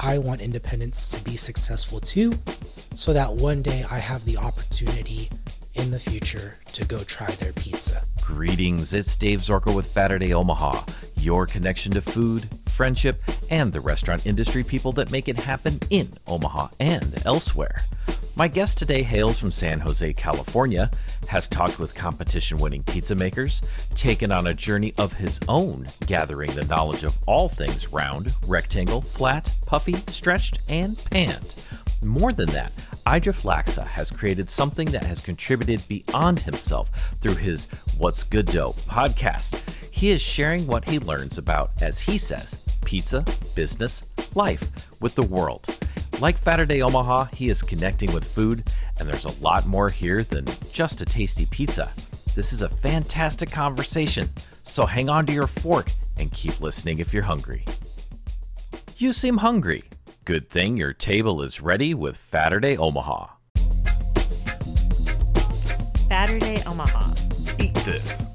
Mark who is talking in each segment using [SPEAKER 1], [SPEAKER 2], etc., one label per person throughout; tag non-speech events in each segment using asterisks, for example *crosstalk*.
[SPEAKER 1] I want independence to be successful too, so that one day I have the opportunity in the future to go try their pizza.
[SPEAKER 2] Greetings, it's Dave Zorko with Faturday Omaha, your connection to food, friendship, and the restaurant industry people that make it happen in Omaha and elsewhere. My guest today hails from San Jose, California, has talked with competition winning pizza makers, taken on a journey of his own, gathering the knowledge of all things round, rectangle, flat, puffy, stretched, and panned. More than that, Eidref Laxa has created something that has contributed beyond himself through his What's Good Dough podcast. He is sharing what he learns about, as he says, pizza, business, life with the world. Like Faturday Omaha, he is connecting with food, and there's a lot more here than just a tasty pizza. This is a fantastic conversation, so hang on to your fork and keep listening if you're hungry. You seem hungry. Good thing your table is ready with Faturday Omaha.
[SPEAKER 3] Faturday Omaha.
[SPEAKER 2] Eat this.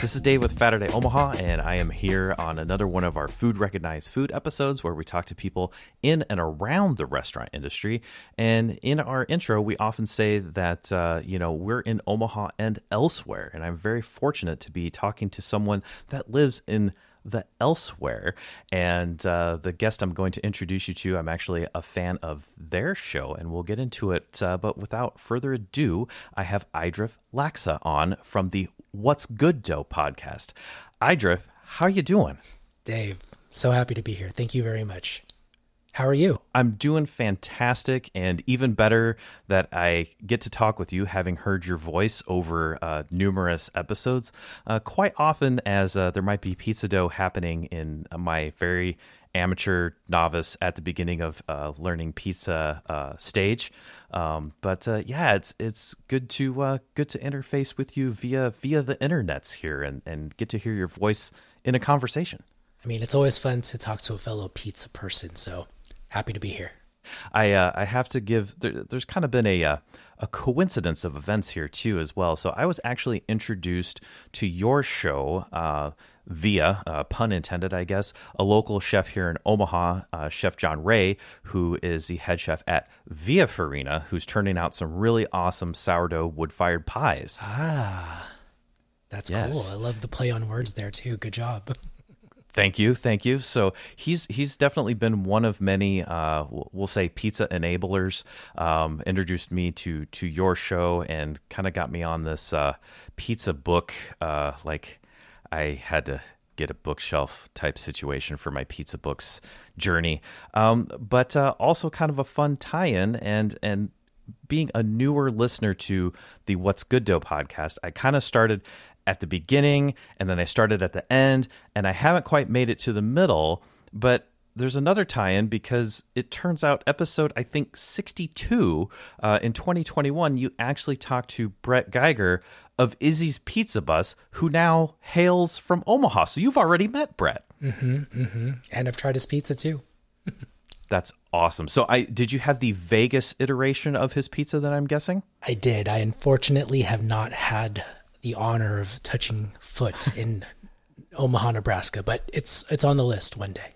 [SPEAKER 2] This is Dave with Faturday Omaha, and I am here on another one of our Food Recognized Food episodes where we talk to people in and around the restaurant industry. And in our intro, we often say that, uh, you know, we're in Omaha and elsewhere. And I'm very fortunate to be talking to someone that lives in the elsewhere. And uh, the guest I'm going to introduce you to, I'm actually a fan of their show, and we'll get into it. Uh, but without further ado, I have Eidref Laxa on from the What's Good Dough podcast. Eidref, how are you doing?
[SPEAKER 1] Dave, so happy to be here. Thank you very much. How are you?
[SPEAKER 2] I'm doing fantastic, and even better that I get to talk with you, having heard your voice over uh, numerous episodes. Uh, quite often, as uh, there might be pizza dough happening in my very amateur novice at the beginning of uh, learning pizza uh, stage. Um, but uh, yeah, it's it's good to uh, good to interface with you via via the internets here and and get to hear your voice in a conversation.
[SPEAKER 1] I mean, it's always fun to talk to a fellow pizza person. So happy to be here.
[SPEAKER 2] I uh, I have to give there, there's kind of been a uh, a coincidence of events here too as well. So I was actually introduced to your show uh, via, uh, pun intended, I guess, a local chef here in Omaha, uh, Chef John Ray, who is the head chef at Via Farina, who's turning out some really awesome sourdough wood fired pies.
[SPEAKER 1] Ah, that's yes. cool. I love the play on words there too. Good job. *laughs*
[SPEAKER 2] Thank you, thank you. So he's he's definitely been one of many, uh, we'll say, pizza enablers. Um, introduced me to to your show and kind of got me on this uh, pizza book, uh, like I had to get a bookshelf type situation for my pizza books journey. Um, but uh, also kind of a fun tie-in and and being a newer listener to the What's Good Dough podcast, I kind of started at the beginning and then I started at the end, and I haven't quite made it to the middle. But there's another tie-in because it turns out episode I think 62 uh, in 2021 you actually talked to Brett Geiger of Izzy's Pizza Bus, who now hails from Omaha. So you've already met Brett.
[SPEAKER 1] Mm-hmm, mm-hmm. And I've tried his pizza too. *laughs*
[SPEAKER 2] That's awesome. So I did you have the Vegas iteration of his pizza that I'm guessing?
[SPEAKER 1] I did. I unfortunately have not had the honor of touching foot *laughs* in Omaha, Nebraska, but it's it's on the list one day.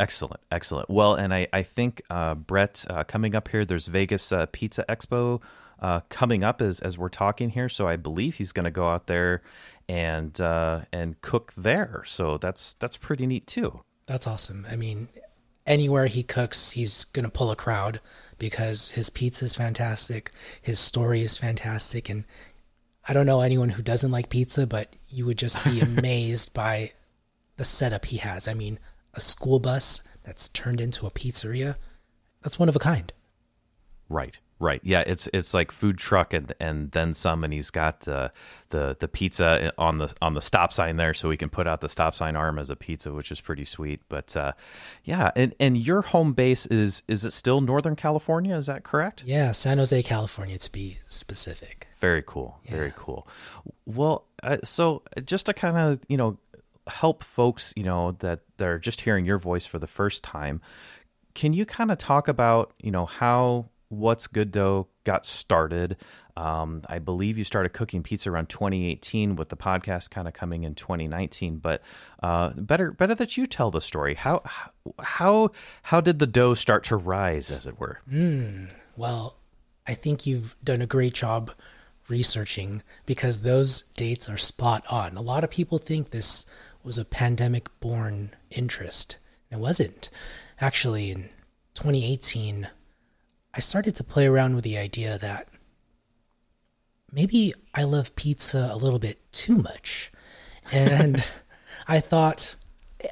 [SPEAKER 2] Excellent, excellent. Well, and I I think uh, Brett uh, coming up here. There's Vegas uh, Pizza Expo uh, coming up as as we're talking here. So I believe he's going to go out there and uh, and cook there. So that's that's pretty neat too.
[SPEAKER 1] That's awesome. I mean, anywhere he cooks, he's going to pull a crowd because his pizza is fantastic, his story is fantastic, and I don't know anyone who doesn't like pizza, but you would just be *laughs* amazed by the setup he has. I mean, a school bus that's turned into a pizzeria. That's one of a kind.
[SPEAKER 2] Right. Right. Yeah, it's it's like food truck and and then some, and he's got the the the pizza on the on the stop sign there, so he can put out the stop sign arm as a pizza, which is pretty sweet. But uh, yeah, and and your home base is is it still Northern California? Is that correct?
[SPEAKER 1] Yeah, San Jose, California, to be specific.
[SPEAKER 2] Very cool. Yeah. Very cool. Well, uh, so just to kind of you know help folks you know that they're just hearing your voice for the first time, can you kind of talk about you know how What's Good Dough got started. Um, I believe you started cooking pizza around 2018, with the podcast kind of coming in 2019. But uh, better, better that you tell the story. How how how did the dough start to rise, as it were?
[SPEAKER 1] Well, I think you've done a great job researching because those dates are spot on. A lot of people think this was a pandemic born interest. It wasn't. Actually, in 2018, I started to play around with the idea that maybe I love pizza a little bit too much. And *laughs* I thought,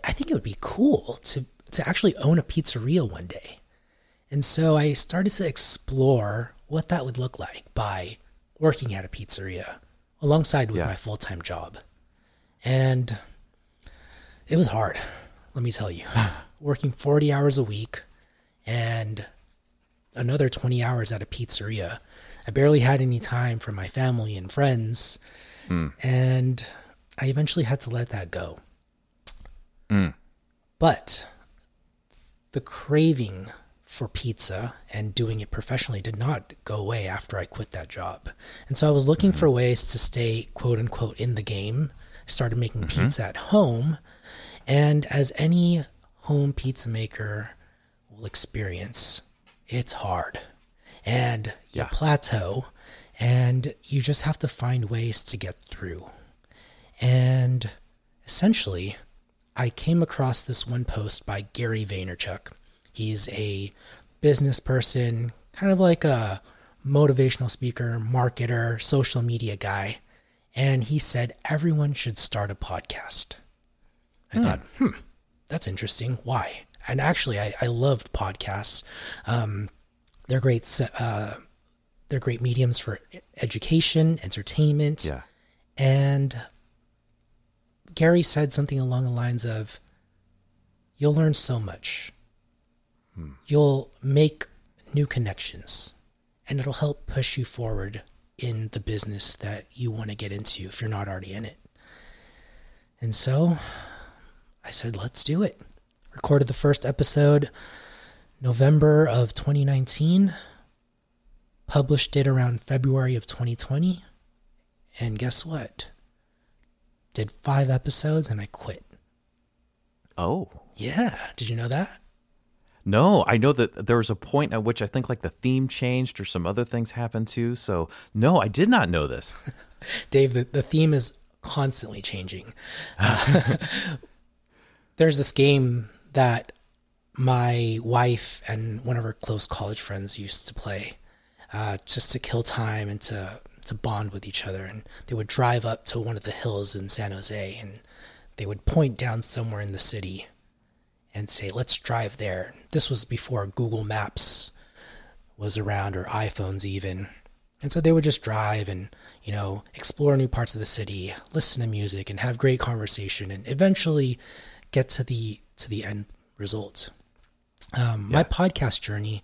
[SPEAKER 1] I think it would be cool to, to actually own a pizzeria one day. And so I started to explore what that would look like by working at a pizzeria alongside with
[SPEAKER 2] Yeah.
[SPEAKER 1] my full time job. And it was hard, let me tell you. *laughs* working 40 hours a week and another 20 hours at a pizzeria. I barely had any time for my family and friends. Hmm. And I eventually had to let that go. Hmm. But the craving for pizza and doing it professionally did not go away after I quit that job. And so I was looking mm-hmm. for ways to stay quote unquote in the game. I started making mm-hmm. pizza at home. And as any home pizza maker will experience, it's hard. And you
[SPEAKER 2] Yeah.
[SPEAKER 1] plateau and you just have to find ways to get through. And essentially, I came across this one post by Gary Vaynerchuk. He's a business person, kind of like a motivational speaker, marketer, social media guy. And he said everyone should start a podcast. I thought, hmm, that's interesting. Why? And actually, I, I loved podcasts. Um, they're great. Uh, they're great mediums for education, entertainment,
[SPEAKER 2] Yeah.
[SPEAKER 1] and Gary said something along the lines of, You'll learn so much. You'll make new connections, and it'll help push you forward in the business that you want to get into if you're not already in it. And so I said, Let's do it. Recorded the first episode November of 2019, published it around February of 2020. And guess what? Did five episodes and I quit.
[SPEAKER 2] Oh.
[SPEAKER 1] Yeah. Did you know that?
[SPEAKER 2] No, I know that there was a point at which I think like the theme changed or some other things happened too. So no, I did not know this. *laughs*
[SPEAKER 1] Dave, the, the theme is constantly changing. Uh, *laughs* there's this game that my wife and one of her close college friends used to play uh, just to kill time and to, to bond with each other. And they would drive up to one of the hills in San Jose and they would point down somewhere in the city and say, let's drive there. This was before Google Maps was around or iPhones even. And so they would just drive and, you know, explore new parts of the city, listen to music and have great conversation and eventually get to the to the end result. Um, My podcast journey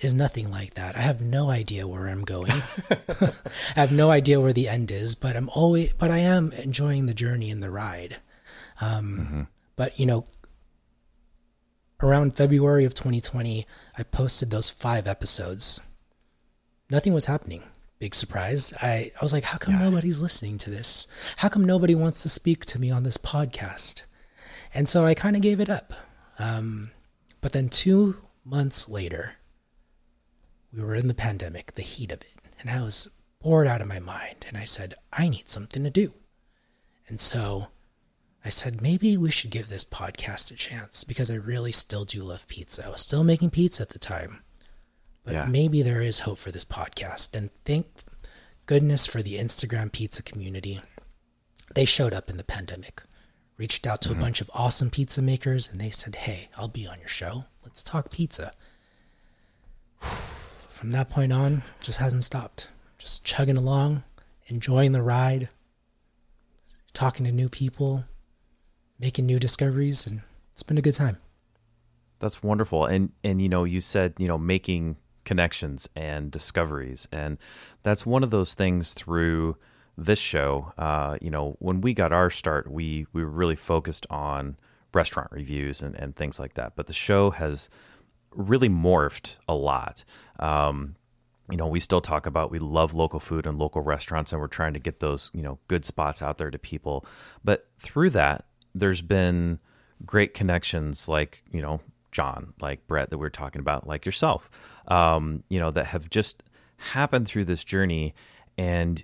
[SPEAKER 1] is nothing like that. I have no idea where I'm going. *laughs* I have no idea where the end is, but I'm always but I am enjoying the journey and the ride. Um, But you know, around February of 2020, I posted those five episodes. Nothing was happening. Big surprise. I, I was like, how come nobody's listening to this? How come nobody wants to speak to me on this podcast? And so I kind of gave it up. Um, but then two months later, we were in the pandemic, the heat of it, and I was bored out of my mind. And I said, I need something to do. And so I said, maybe we should give this podcast a chance because I really still do love pizza. I was still making pizza at the time, but
[SPEAKER 2] Yeah.
[SPEAKER 1] maybe there is hope for this podcast. And thank goodness for the Instagram pizza community. They showed up in the pandemic, reached out to a mm-hmm. bunch of awesome pizza makers, and they said, hey, I'll be on your show. Let's talk pizza. *sighs* From that point on, just hasn't stopped. Just chugging along, enjoying the ride, talking to new people, making new discoveries, and it's been a good time.
[SPEAKER 2] That's wonderful. And and you know, you said, you know, making connections and discoveries. And that's one of those things through this show. Uh, you know, when we got our start, we we were really focused on restaurant reviews and, and things like that. But the show has really morphed a lot. Um, you know, we still talk about we love local food and local restaurants, and we're trying to get those you know good spots out there to people. But through that, there's been great connections, like you know John, like Brett that we are talking about, like yourself, um, you know, that have just happened through this journey, and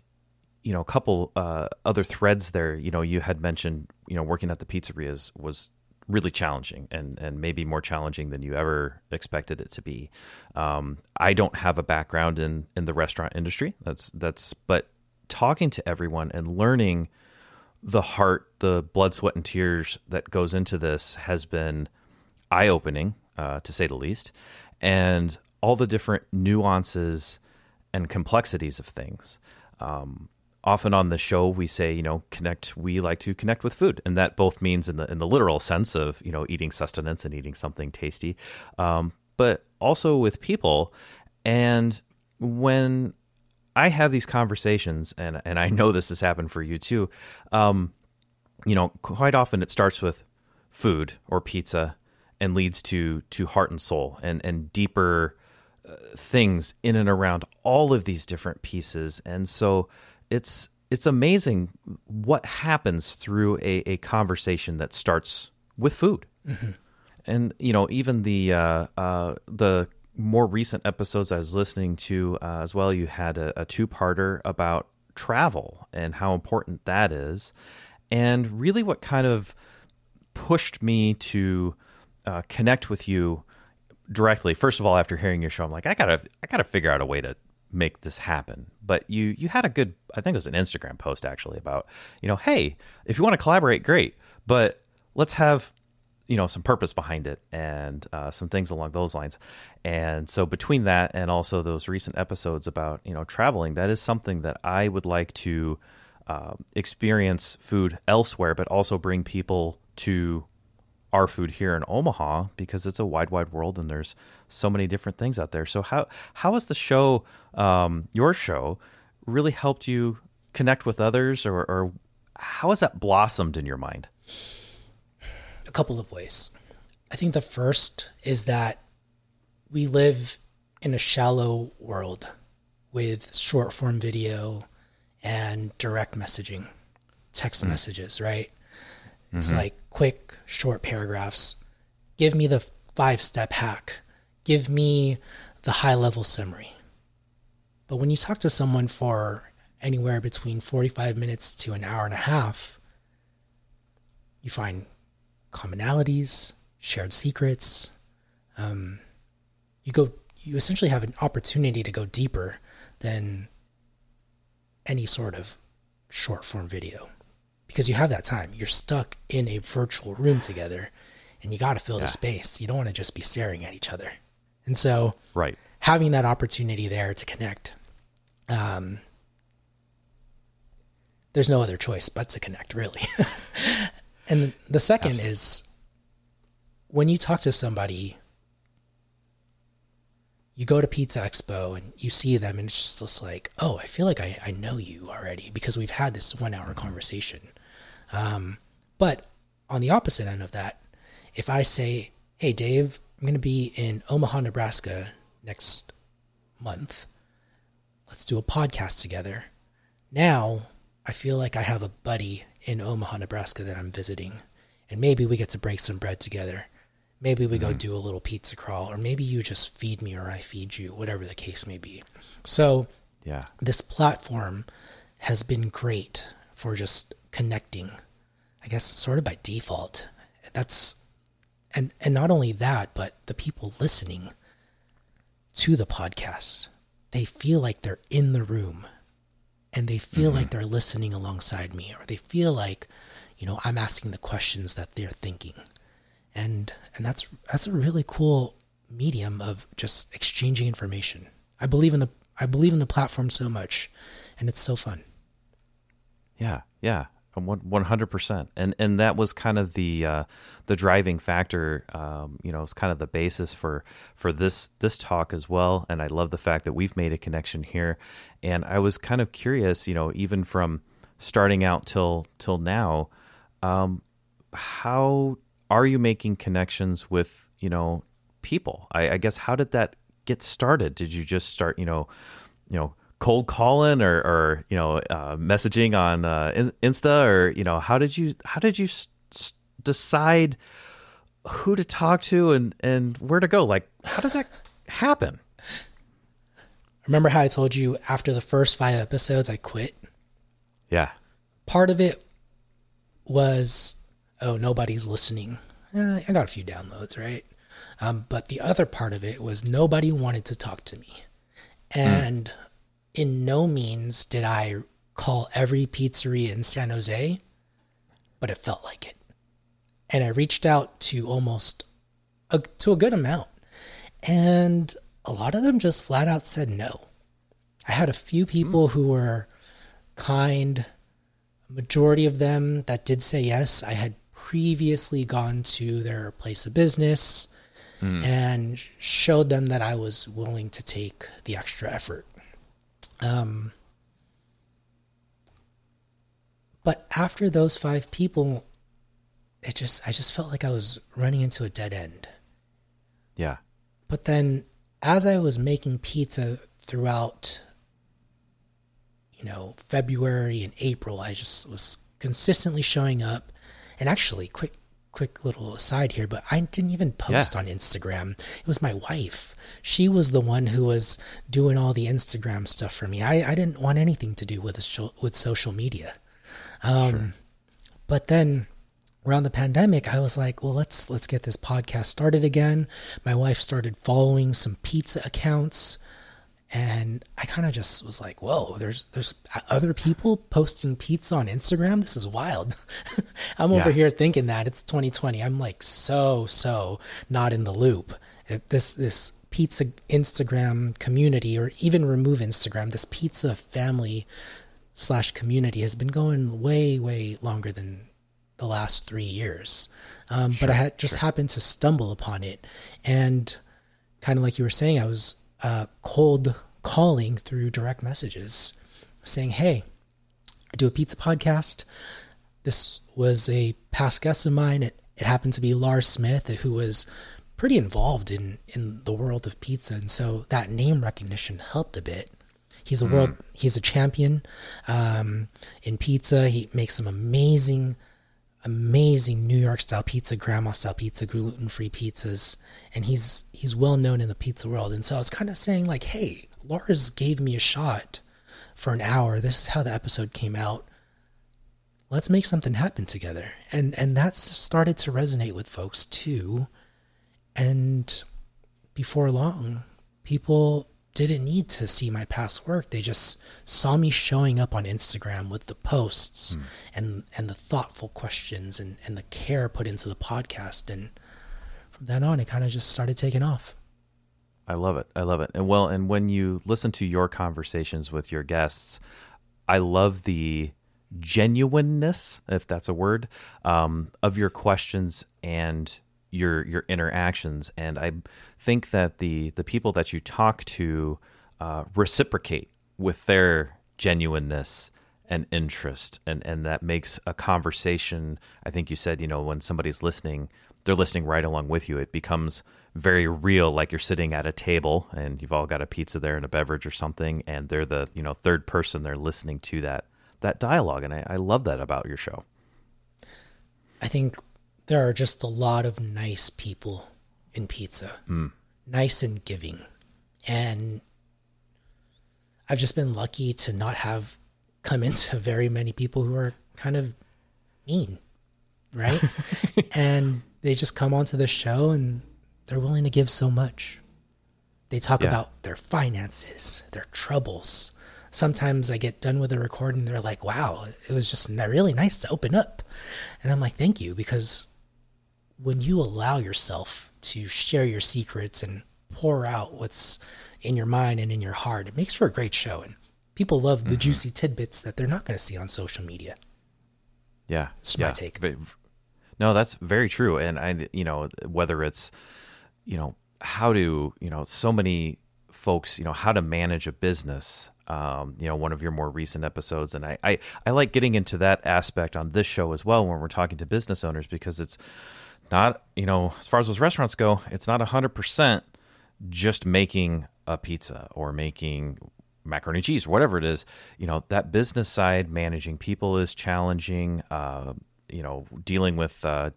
[SPEAKER 2] you know, a couple uh, other threads there. You know, you had mentioned, you know, working at the pizzerias was really challenging and and maybe more challenging than you ever expected it to be. Um, I don't have a background in in the restaurant industry. That's that's but talking to everyone and learning the heart, the blood, sweat, and tears that goes into this has been eye opening, uh, to say the least, and all the different nuances and complexities of things. Um, often on the show we say you know connect we like to connect with food and that both means in the in the literal sense of you know eating sustenance and eating something tasty um, but also with people and when i have these conversations and and i know this has happened for you too um, you know quite often it starts with food or pizza and leads to to heart and soul and and deeper uh, things in and around all of these different pieces and so it's it's amazing what happens through a, a conversation that starts with food. Mm-hmm. And you know, even the uh, uh, the more recent episodes I was listening to uh, as well, you had a, a two parter about travel and how important that is, and really what kind of pushed me to uh, connect with you directly. First of all, after hearing your show, I'm like, I gotta I gotta figure out a way to make this happen. But you you had a good I think it was an Instagram post actually about, you know, hey, if you want to collaborate, great. But let's have you know some purpose behind it and uh, some things along those lines and so between that and also those recent episodes about you know traveling that is something that i would like to uh, experience food elsewhere but also bring people to our food here in Omaha because it's a wide, wide world and there's so many different things out there. So how how has the show, um, your show, really helped you connect with others, or, or how has that blossomed in your mind?
[SPEAKER 1] A couple of ways. I think the first is that we live in a shallow world with short form video and direct messaging, text mm. messages, right? It's mm-hmm. like quick, short paragraphs. Give me the five step hack. Give me the high level summary. But when you talk to someone for anywhere between 45 minutes to an hour and a half, you find commonalities, shared secrets. Um, you go, you essentially have an opportunity to go deeper than any sort of short form video because you have that time. You're stuck in a virtual room together and you got to fill yeah. the space. You don't want to just be staring at each other. And so,
[SPEAKER 2] right.
[SPEAKER 1] having that opportunity there to connect, um, there's no other choice but to connect, really. *laughs* and the second Absolutely. is when you talk to somebody you go to Pizza Expo and you see them, and it's just like, oh, I feel like I, I know you already because we've had this one hour conversation. Um, but on the opposite end of that, if I say, hey, Dave, I'm going to be in Omaha, Nebraska next month, let's do a podcast together. Now I feel like I have a buddy in Omaha, Nebraska that I'm visiting, and maybe we get to break some bread together. Maybe we mm-hmm. go do a little pizza crawl, or maybe you just feed me or I feed you, whatever the case may be. So,
[SPEAKER 2] yeah,
[SPEAKER 1] this platform has been great for just connecting, I guess, sort of by default. That's and and not only that, but the people listening to the podcast, they feel like they're in the room and they feel mm-hmm. like they're listening alongside me or they feel like, you know, I'm asking the questions that they're thinking. And and that's that's a really cool medium of just exchanging information. I believe in the I believe in the platform so much and it's so fun.
[SPEAKER 2] Yeah, yeah. One hundred percent, and and that was kind of the uh, the driving factor. Um, you know, it's kind of the basis for for this this talk as well. And I love the fact that we've made a connection here. And I was kind of curious, you know, even from starting out till till now, um, how are you making connections with you know people. I, I guess how did that get started? Did you just start, you know, you know, cold calling or, or you know, uh, messaging on uh, Insta, or you know, how did you how did you s- decide who to talk to and and where to go? Like, how did that happen?
[SPEAKER 1] Remember how I told you after the first five episodes I quit?
[SPEAKER 2] Yeah.
[SPEAKER 1] Part of it was, oh, nobody's listening. Eh, I got a few downloads, right? Um, but the other part of it was nobody wanted to talk to me. And mm. In no means did I call every pizzeria in San Jose, but it felt like it. And I reached out to almost a, to a good amount. And a lot of them just flat out said no. I had a few people mm. who were kind, a majority of them that did say yes. I had previously gone to their place of business mm. and showed them that I was willing to take the extra effort. Um, but after those five people, it just I just felt like I was running into a dead end.
[SPEAKER 2] Yeah.
[SPEAKER 1] But then as I was making pizza throughout you know, February and April, I just was consistently showing up. And actually, quick quick little aside here, but I didn't even post yeah. on Instagram. It was my wife. She was the one who was doing all the Instagram stuff for me. I, I didn't want anything to do with with social media. Um, sure. But then around the pandemic, I was like, well, let's let's get this podcast started again. My wife started following some pizza accounts and I kind of just was like, "Whoa, there's there's other people posting pizza on Instagram. This is wild." *laughs* I'm yeah. over here thinking that it's 2020. I'm like so so not in the loop. This this pizza Instagram community, or even remove Instagram, this pizza family slash community has been going way way longer than the last three years. Um, sure, but I had just sure. happened to stumble upon it, and kind of like you were saying, I was uh, cold calling through direct messages saying, Hey, I do a pizza podcast. This was a past guest of mine. It, it happened to be Lars Smith, who was pretty involved in, in the world of pizza. And so that name recognition helped a bit. He's a mm. world, he's a champion um, in pizza. He makes some amazing amazing New York style pizza, grandma style pizza, gluten free pizzas, and he's he's well known in the pizza world. And so I was kind of saying like, hey, Lars gave me a shot for an hour. This is how the episode came out. Let's make something happen together. And and that's started to resonate with folks too. And before long, people didn't need to see my past work. They just saw me showing up on Instagram with the posts mm. and and the thoughtful questions and, and the care put into the podcast. And from then on, it kind of just started taking off.
[SPEAKER 2] I love it. I love it. And well, and when you listen to your conversations with your guests, I love the genuineness, if that's a word, um, of your questions and your your interactions. And I think that the the people that you talk to uh, reciprocate with their genuineness and interest, and and that makes a conversation. I think you said, you know, when somebody's listening, they're listening right along with you. It becomes very real, like you're sitting at a table and you've all got a pizza there and a beverage or something, and they're the you know third person. They're listening to that that dialogue, and I, I love that about your show.
[SPEAKER 1] I think there are just a lot of nice people in pizza, mm. nice and giving. And I've just been lucky to not have come *laughs* into very many people who are kind of mean, right? *laughs* and they just come onto the show and they're willing to give so much. They talk yeah. about their finances, their troubles. Sometimes I get done with a recording, they're like, wow, it was just really nice to open up. And I'm like, thank you, because when you allow yourself to share your secrets and pour out what's in your mind and in your heart, it makes for a great show. And people love the mm-hmm. juicy tidbits that they're not going to see on social media.
[SPEAKER 2] Yeah.
[SPEAKER 1] That's
[SPEAKER 2] yeah.
[SPEAKER 1] my take.
[SPEAKER 2] No, that's very true. And I, you know, whether it's, you know, how to, you know, so many folks, you know, how to manage a business, um, you know, one of your more recent episodes. And I, I, I like getting into that aspect on this show as well when we're talking to business owners because it's, not you know as far as those restaurants go, it's not hundred percent just making a pizza or making macaroni and cheese or whatever it is. You know that business side, managing people is challenging. Uh, you know, dealing with uh,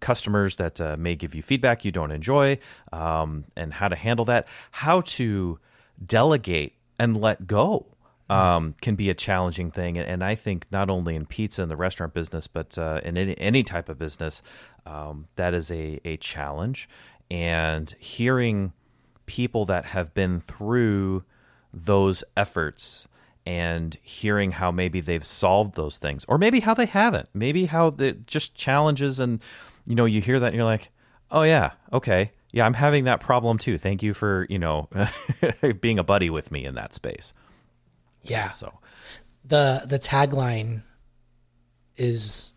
[SPEAKER 2] customers that uh, may give you feedback you don't enjoy, um, and how to handle that, how to delegate and let go. Um, can be a challenging thing, and, and I think not only in pizza and the restaurant business, but uh, in any, any type of business, um, that is a, a challenge. And hearing people that have been through those efforts and hearing how maybe they've solved those things or maybe how they haven't maybe how the just challenges and you know you hear that and you're like oh yeah okay. Yeah i'm having that problem too. Thank you for you know *laughs* being a buddy with me in that space
[SPEAKER 1] Yeah.
[SPEAKER 2] so.
[SPEAKER 1] The the tagline is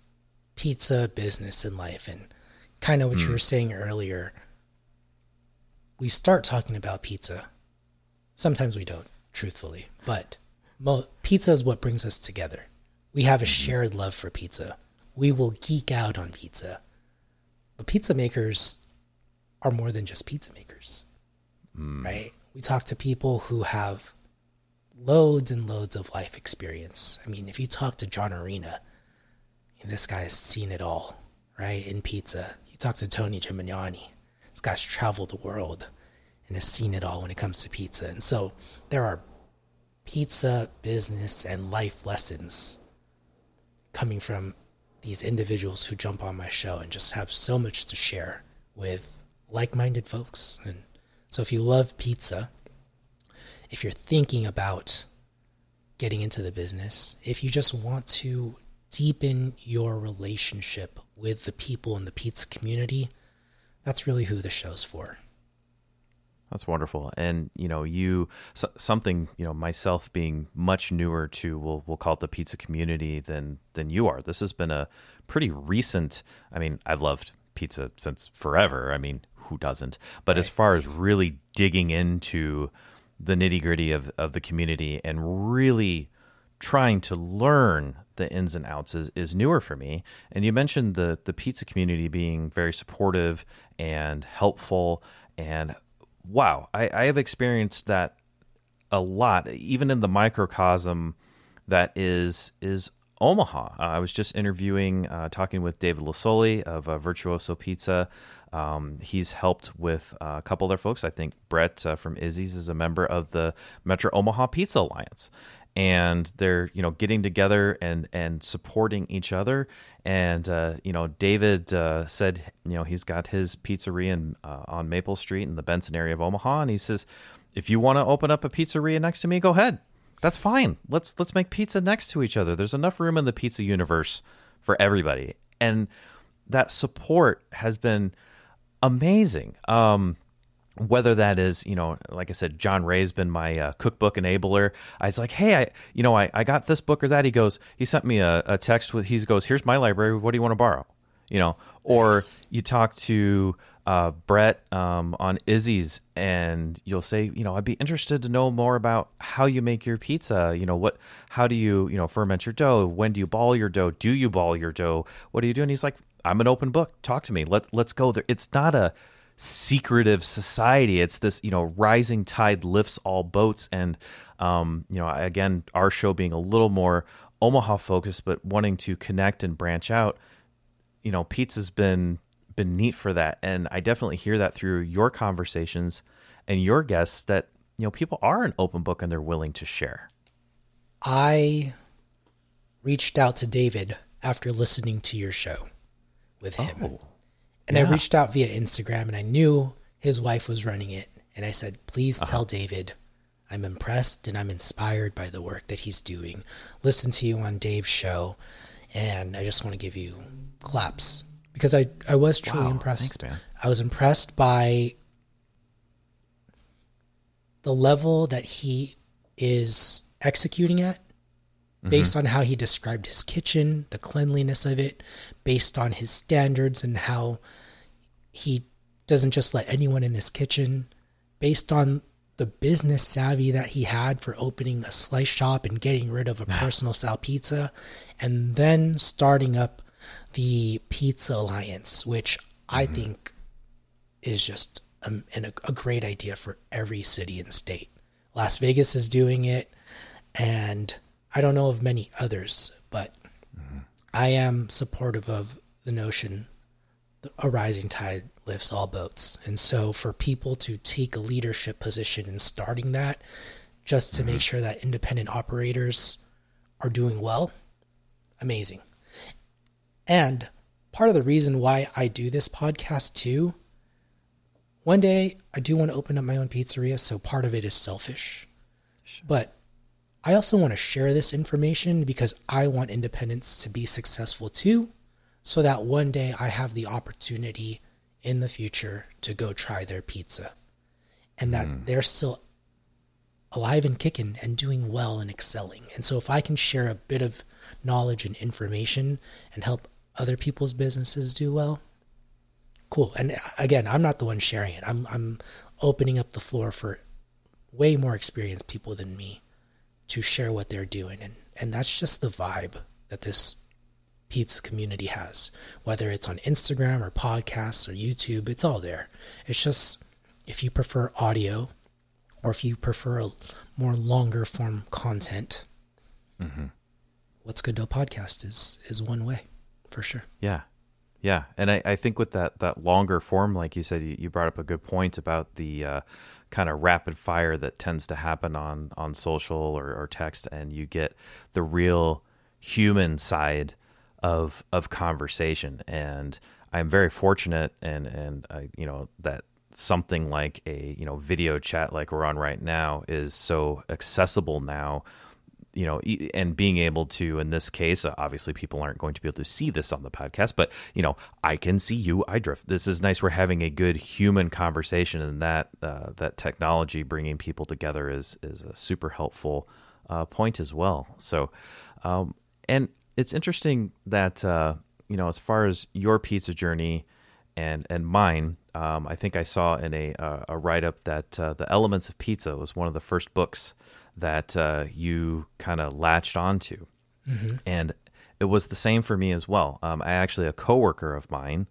[SPEAKER 1] pizza business and life. And kind of what you hmm. were saying earlier we start talking about pizza. Sometimes we don't truthfully. But mo- pizza is what brings us together. We have a mm-hmm. shared love for pizza. We will geek out on pizza. But pizza makers are more than just pizza makers hmm. right? We talk to people who have loads and loads of life experience. I mean, if you talk to John Arena, this guy's seen it all, right? In pizza. You talk to Tony Gemignani, this guy's traveled the world and has seen it all when it comes to pizza. And so there are pizza business and life lessons coming from these individuals who jump on my show and just have so much to share with like-minded folks. And so if you love pizza, if you're thinking about getting into the business, if you just want to deepen your relationship with the people in the pizza community, that's really who the show's for.
[SPEAKER 2] That's wonderful. And you know, you so, something you know myself being much newer to we'll we'll call it the pizza community than than you are. This has been a pretty recent. I mean, I've loved pizza since forever. I mean, who doesn't? But as far as really digging into the nitty gritty of of the community and really trying to learn the ins and outs is, is newer for me. And you mentioned the the pizza community being very supportive and helpful and wow, I, I have experienced that a lot, even in the microcosm that is is Omaha. Uh, I was just interviewing, uh, talking with David Lasoli of uh, Virtuoso Pizza. Um, he's helped with uh, a couple other folks. I think Brett uh, from Izzy's is a member of the Metro Omaha Pizza Alliance, and they're you know getting together and and supporting each other. And you know, David said you know he's got his pizzeria in, on Maple Street in the Benson area of Omaha, and he says if you want to open up a pizzeria next to me, go ahead. That's fine. Let's let's make pizza next to each other. There's enough room in the pizza universe for everybody, and that support has been amazing. Um, whether that is, you know, like I said, John Ray's been my uh, cookbook enabler. I was like, hey, I, you know, I, I got this book or that. He goes, he sent me a, a text with, he goes, here's my library. What do you want to borrow? You know, or
[SPEAKER 1] Nice.
[SPEAKER 2] you talk to uh, Brett um, on Izzy's, and you'll say, you know, I'd be interested to know more about how you make your pizza. You know, what, how do you, you know, ferment your dough? When do you ball your dough? Do you ball your dough? What do you do? And he's like, I'm an open book. Talk to me. Let let's go there. It's not a secretive society. It's this, you know, rising tide lifts all boats. And, um, you know, again, our show being a little more Omaha focused, but wanting to connect and branch out you know, pizza's been been neat for that, and I definitely hear that through your conversations and your guests that you know people are an open book and they're willing to share.
[SPEAKER 1] I reached out to David after listening to your show with him.
[SPEAKER 2] Oh,
[SPEAKER 1] And I reached out via Instagram and I knew his wife was running it. And I said, please uh-huh. tell David I'm impressed and I'm inspired by the work that he's doing. Listen to you on Dave's show. And I just want to give you claps because I, I was truly
[SPEAKER 2] Wow,
[SPEAKER 1] impressed.
[SPEAKER 2] thanks.
[SPEAKER 1] I was impressed by the level that he is executing at mm-hmm. based on how he described his kitchen, the cleanliness of it, based on his standards and how he doesn't just let anyone in his kitchen, based on the business savvy that he had for opening a slice shop and getting rid of a *sighs* personal style pizza, and then starting up the Pizza Alliance, which I mm-hmm. think is just a, a, a great idea for every city and state. Las Vegas is doing it, and I don't know of many others, but mm-hmm. I am supportive of the notion that a rising tide lifts all boats. And so for people to take a leadership position in starting that, just to make mm-hmm. sure that independent operators are doing well, amazing. And part of the reason why I do this podcast too, one day I do want to open up my own pizzeria, so part of it is selfish. But I also want to share this information because I want independents to be successful too, so that one day I have the opportunity in the future to go try their pizza and that mm. they're still alive and kicking and doing well and excelling. And so if I can share a bit of knowledge and information and help other people's businesses do well, cool. And uh, again, I'm not the one sharing it. I'm I'm opening up the floor for way more experienced people than me to share what they're doing. And and that's just the vibe that this pizza community has whether it's on Instagram or podcasts or YouTube it's all there. It's just if you prefer audio or if you prefer a more longer form content mm-hmm. what's good to a podcast is is one way for sure
[SPEAKER 2] Yeah. Yeah. And I, I think with that, that longer form, like you said, you, you brought up a good point about the uh, kind of rapid fire that tends to happen on, on social or, or text, and you get the real human side of of conversation. And I'm very fortunate and, and I, you know, that something like a, you know, video chat like we're on right now is so accessible now you know, and being able to, in this case, uh, obviously people aren't going to be able to see this on the podcast, but you know, I can see you. Eidref. This is nice. We're having a good human conversation, and that uh, that technology bringing people together is is a super helpful uh, point as well. So, um, and it's interesting that uh, you know, as far as your pizza journey and and mine, um, I think I saw in a uh, a write up that uh, the Elements of Pizza was one of the first books that uh, you kind of latched onto, and it was the same for me as well. Um, I actually a coworker of mine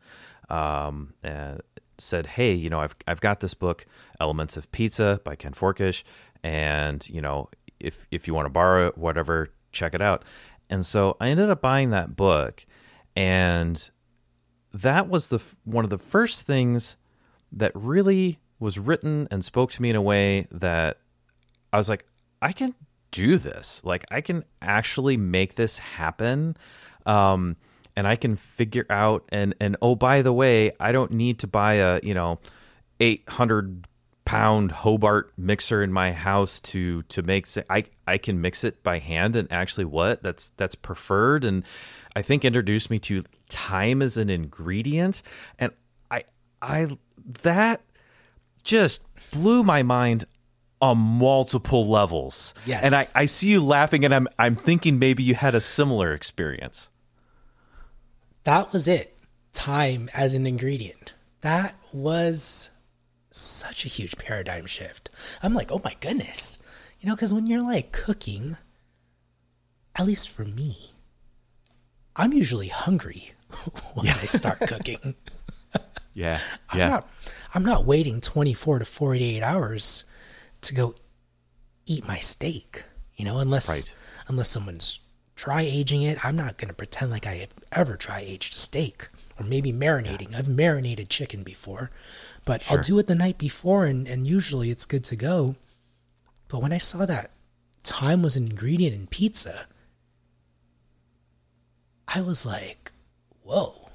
[SPEAKER 2] um, uh, said, "Hey, you know, I've I've got this book, Elements of Pizza by Ken Forkish, and you know, if if you want to borrow it, whatever, check it out." And so I ended up buying that book, and that was the one of the first things that really was written and spoke to me in a way that I was like, I can do this. Like, I can actually make this happen. Um, and I can figure out and and oh by the way, I don't need to buy a you know eight hundred pound Hobart mixer in my house to to make I I can mix it by hand and actually what that's that's preferred and I think introduced me to time as an ingredient and I I that just blew my mind on multiple levels.
[SPEAKER 1] Yes.
[SPEAKER 2] And I, I see you laughing and I'm I'm thinking maybe you had a similar experience.
[SPEAKER 1] that was it time as an ingredient that was such a huge paradigm shift i'm like oh my goodness you know because when you're like cooking at least for me i'm usually hungry *laughs* when i *laughs* start cooking
[SPEAKER 2] Yeah.
[SPEAKER 1] i'm
[SPEAKER 2] Yeah.
[SPEAKER 1] not i'm not waiting 24 to 48 hours to go eat my steak you know unless
[SPEAKER 2] Right.
[SPEAKER 1] unless someone's dry aging it. I'm not going to pretend like i have ever dry aged a steak or maybe marinating. I've marinated chicken before but i'll do it the night before and, and usually it's good to go. But when i saw that time was an ingredient in pizza i was like whoa.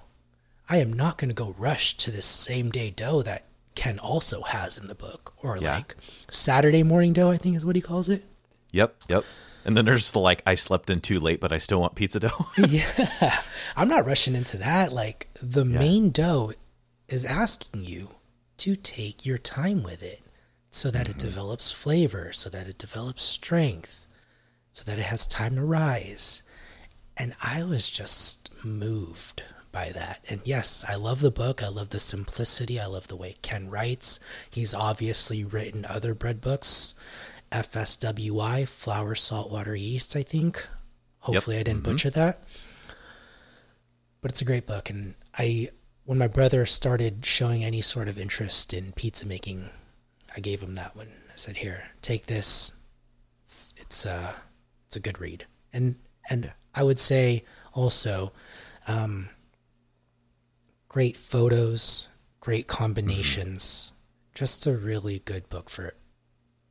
[SPEAKER 1] I am not going to go rush to this same day dough that ken also has in the book or
[SPEAKER 2] Yeah.
[SPEAKER 1] like saturday morning dough i think is what he calls it
[SPEAKER 2] Yep. Yep. And then there's the like I slept in too late, but I still want pizza dough. *laughs*
[SPEAKER 1] yeah i'm not rushing into that like the main dough is asking you to take your time with it so that it mm-hmm. develops flavor so that it develops strength so that it has time to rise and i was just moved by that. And yes i love the book. I love the simplicity. I love the way ken writes. He's obviously written other bread books. Fswi flour salt water yeast i think. Hopefully i didn't butcher that. But it's a great book. And i when my brother started showing any sort of interest in pizza making, I gave him that one. I said, "Here, take this. It's it's uh it's a good read." And and I would say also, um, great photos, great combinations. Just a really good book for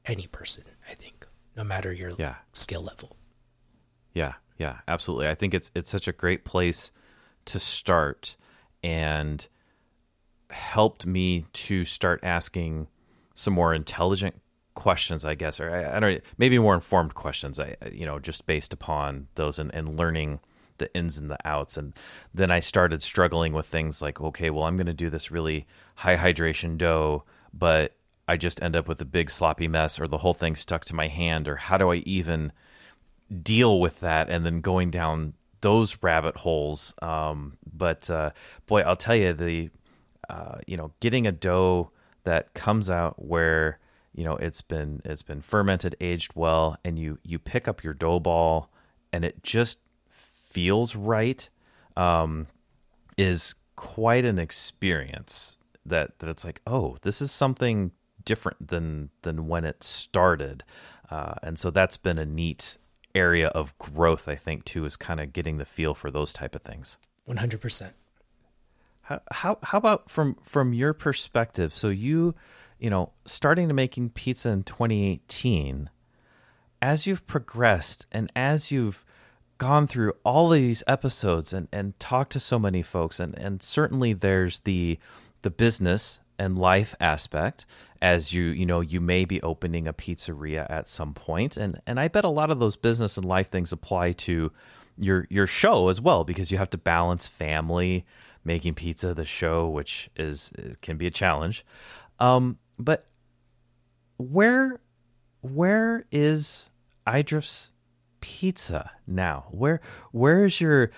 [SPEAKER 1] any person, I think, no matter your
[SPEAKER 2] Yeah.
[SPEAKER 1] skill level.
[SPEAKER 2] Yeah, yeah, absolutely. I think it's it's such a great place to start and helped me to start asking some more intelligent questions, I guess, or I, I don't maybe more informed questions. I I- you know just based upon those and, and learning the ins and the outs, and then I started struggling with things like, okay, well, I'm going to do this really high hydration dough, but I just end up with a big sloppy mess, or the whole thing stuck to my hand, or how do I even deal with that and then going down those rabbit holes. Um, but uh, boy, I'll tell you the uh, you know getting a dough that comes out where you know it's been it's been fermented, aged well, and you you pick up your dough ball and it just feels right um, is quite an experience. That that it's like oh this is something different than than when it started, uh, and so that's been a neat area of growth I think too is kind of getting the feel for those type of things.
[SPEAKER 1] One hundred percent.
[SPEAKER 2] How, how how about from from your perspective? So you, you know, starting to making pizza in 2018, as you've progressed and as you've gone through all these episodes and and talked to so many folks and and certainly there's the the business and life aspect as you you know you may be opening a pizzeria at some point and and I bet a lot of those business and life things apply to your your show as well because you have to balance family making pizza the show which is can be a challenge. Um but where where is Eidref's pizza now? Where where is your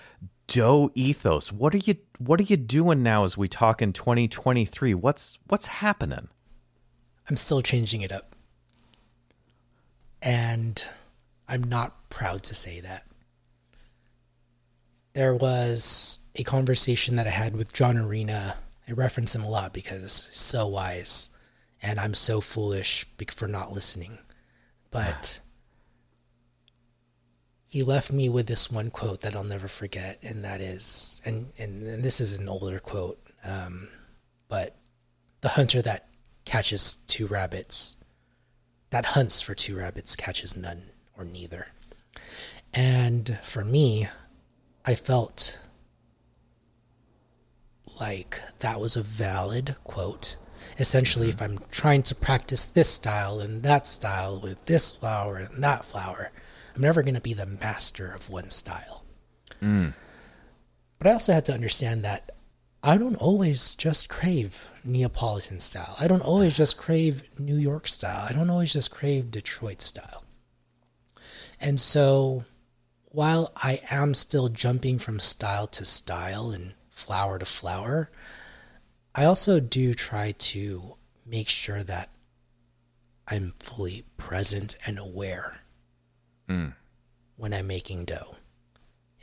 [SPEAKER 2] dough ethos? What are you what are you doing now as we talk in 2023? What's what's happening?
[SPEAKER 1] I'm still changing it up. And I'm not proud to say that. There was a conversation that I had with John Arena. I reference him a lot because he's so wise, and I'm so foolish for not listening. But *sighs* *laughs* he left me with this one quote that I'll never forget, and that is, and, and, and this is an older quote, um, but the hunter that catches two rabbits, that hunts for two rabbits, catches none or neither. And for me, I felt like that was a valid quote. Essentially, if I'm trying to practice this style and that style with this flour and that flour, I'm never going to be the master of one style. But I also had to understand that I don't always just crave Neapolitan style. I don't always just crave New York style. I don't always just crave Detroit style. And so while I am still jumping from style to style and flour to flour, I also do try to make sure that I'm fully present and aware Mm. when I'm making dough.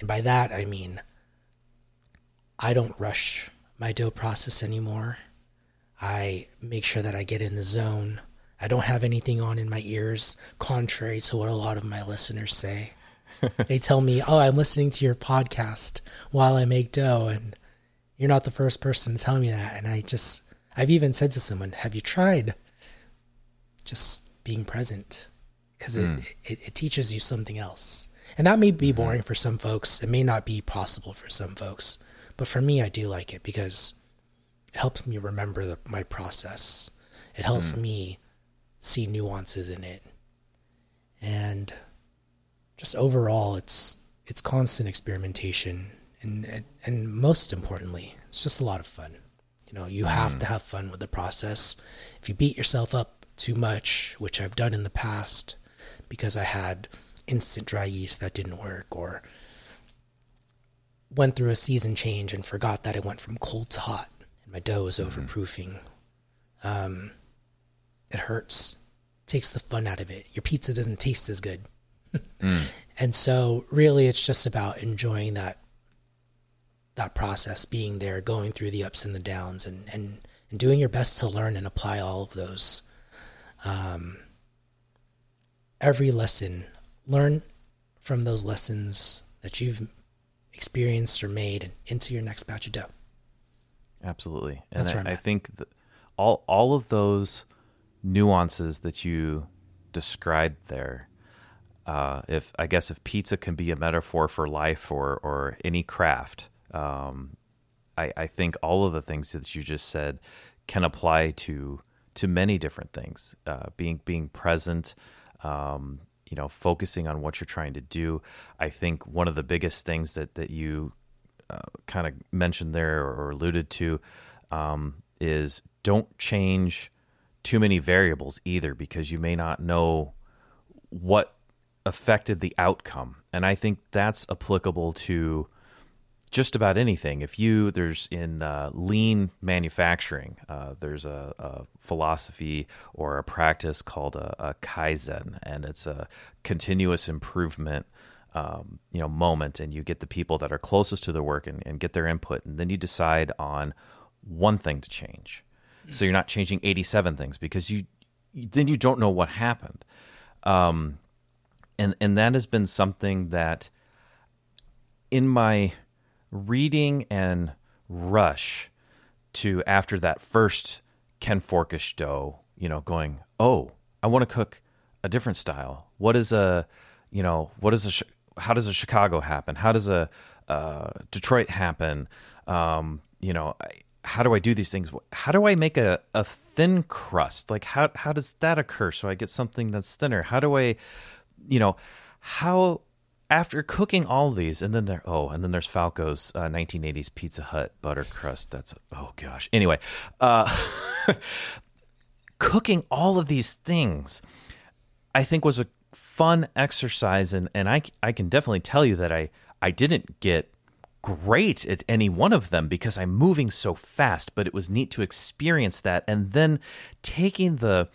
[SPEAKER 1] And by that, I mean I don't rush my dough process anymore. I make sure that I get in the zone. I don't have anything on in my ears, contrary to what a lot of my listeners say. *laughs* they tell me, "Oh, I'm listening to your podcast while I make dough," and you're not the first person to tell me that. And I just, I've even said to someone, "Have you tried just being present?" Because it, hmm. it it teaches you something else, and that may be mm-hmm. boring for some folks. It may not be possible for some folks, but for me, I do like it because it helps me remember the, my process. It helps hmm. me see nuances in it, and just overall, it's it's constant experimentation, and and, and most importantly, it's just a lot of fun. You know, you have hmm. to have fun with the process. If you beat yourself up too much, which I've done in the past, because I had instant dry yeast that didn't work, or went through a season change and forgot that it went from cold to hot and my dough was overproofing. Um, it hurts. Takes the fun out of it. Your pizza doesn't taste as good. *laughs* And so really it's just about enjoying that that process, being there, going through the ups and the downs, and and and doing your best to learn and apply all of those. Um, every lesson, learn from those lessons that you've experienced or made and into your next batch of dough.
[SPEAKER 2] Absolutely, and I, I, think all all of those nuances that you described there. Uh, if I guess if pizza can be a metaphor for life or or any craft, um, I, I think all of the things that you just said can apply to to many different things. Uh, being being present, um, you know, focusing on what you're trying to do. I think one of the biggest things that that you uh, kind of mentioned there or alluded to um, is don't change too many variables either because you may not know what affected the outcome. And I think that's applicable to just about anything. If you there's in uh, lean manufacturing, uh, there's a, a, philosophy or a practice called a, a, kaizen, and it's a continuous improvement. Um, you know, moment, and you get the people that are closest to the work and, and get their input, and then you decide on one thing to change. So you're not changing 87 things because you, you then you don't know what happened. Um, and and that has been something that in my reading and rush to after that first Ken Forkish dough, you know, going, oh, I want to cook a different style. What is a, you know, what is a, how does a Chicago happen? How does a uh, Detroit happen? Um, you know, how do I do these things? How do I make a, a thin crust? Like how how does that occur so I get something that's thinner? How do I, you know, how after cooking all these, and then there, oh, and then there's Falco's uh, 1980s Pizza Hut butter crust. That's oh gosh. Anyway, uh, *laughs* cooking all of these things, I think was a fun exercise, and and I I can definitely tell you that I I didn't get great at any one of them because I'm moving so fast. But it was neat to experience that, and then taking the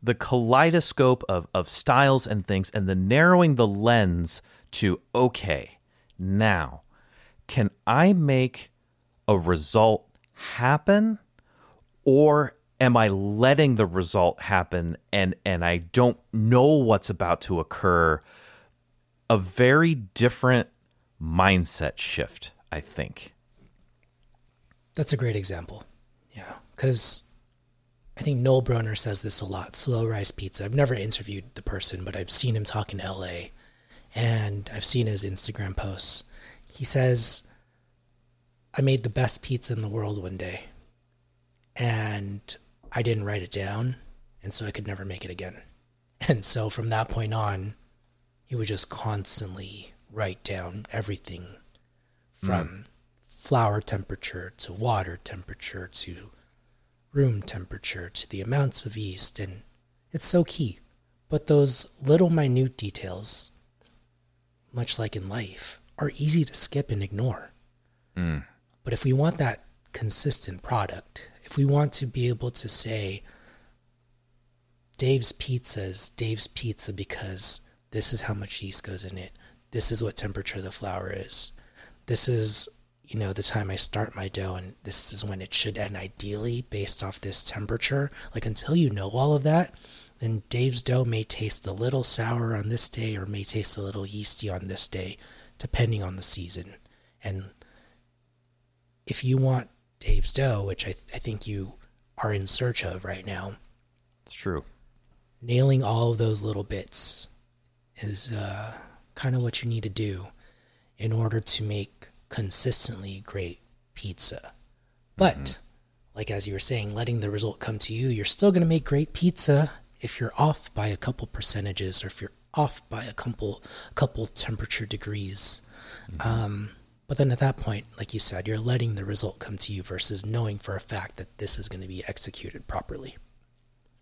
[SPEAKER 2] the kaleidoscope of, of styles and things and then narrowing the lens to okay, now can I make a result happen or am I letting the result happen and and I don't know what's about to occur? A very different mindset shift, I think.
[SPEAKER 1] That's a great example. Yeah, cuz I think Noel Broner says this a lot. Slow Rise Pizza. I've never interviewed the person, but I've seen him talk in LA and I've seen his Instagram posts. He says, I made the best pizza in the world one day, and I didn't write it down, and so I could never make it again. *laughs* And so from that point on, he would just constantly write down everything from mm. flour temperature to water temperature to room temperature to the amounts of yeast, and it's so key. But those little minute details much like in life, are easy to skip and ignore. Mm. But if we want that consistent product, if we want to be able to say, Dave's Pizza is Dave's Pizza because this is how much yeast goes in it, this is what temperature the flour is, this is you know the time I start my dough and this is when it should end ideally based off this temperature. Like until you know all of that, then Dave's dough may taste a little sour on this day or may taste a little yeasty on this day, depending on the season. And if you want Dave's dough, which I, I think you are in search of right now,
[SPEAKER 2] it's true.
[SPEAKER 1] Nailing all of those little bits is uh, kind of what you need to do in order to make consistently great pizza. But, mm-hmm. like as you were saying, letting the result come to you, you're still going to make great pizza if you're off by a couple percentages or if you're off by a couple couple temperature degrees. Mm-hmm. Um, but then at that point, like you said, you're letting the result come to you versus knowing for a fact that this is going to be executed properly.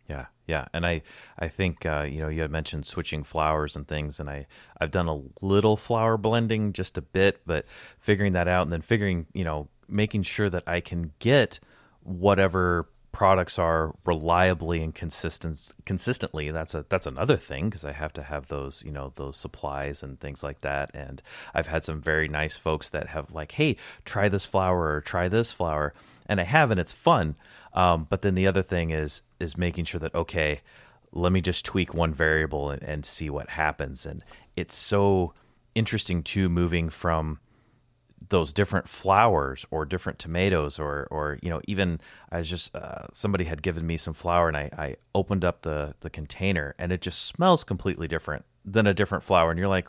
[SPEAKER 2] Yeah, yeah, and I I think uh, you know you had mentioned switching flours and things, and I I've done a little flour blending, just a bit, but figuring that out and then figuring you know making sure that I can get whatever products are reliably and consistent consistently that's a that's another thing because I have to have those you know those supplies and things like that. And I've had some very nice folks that have like hey try this flour or try this flour. And I have and it's fun. Um, but then the other thing is is making sure that okay let me just tweak one variable and, and see what happens. And it's so interesting too moving from those different flours or different tomatoes or or you know even I was just uh, somebody had given me some flour and I, I opened up the the container and it just smells completely different than a different flour and you're like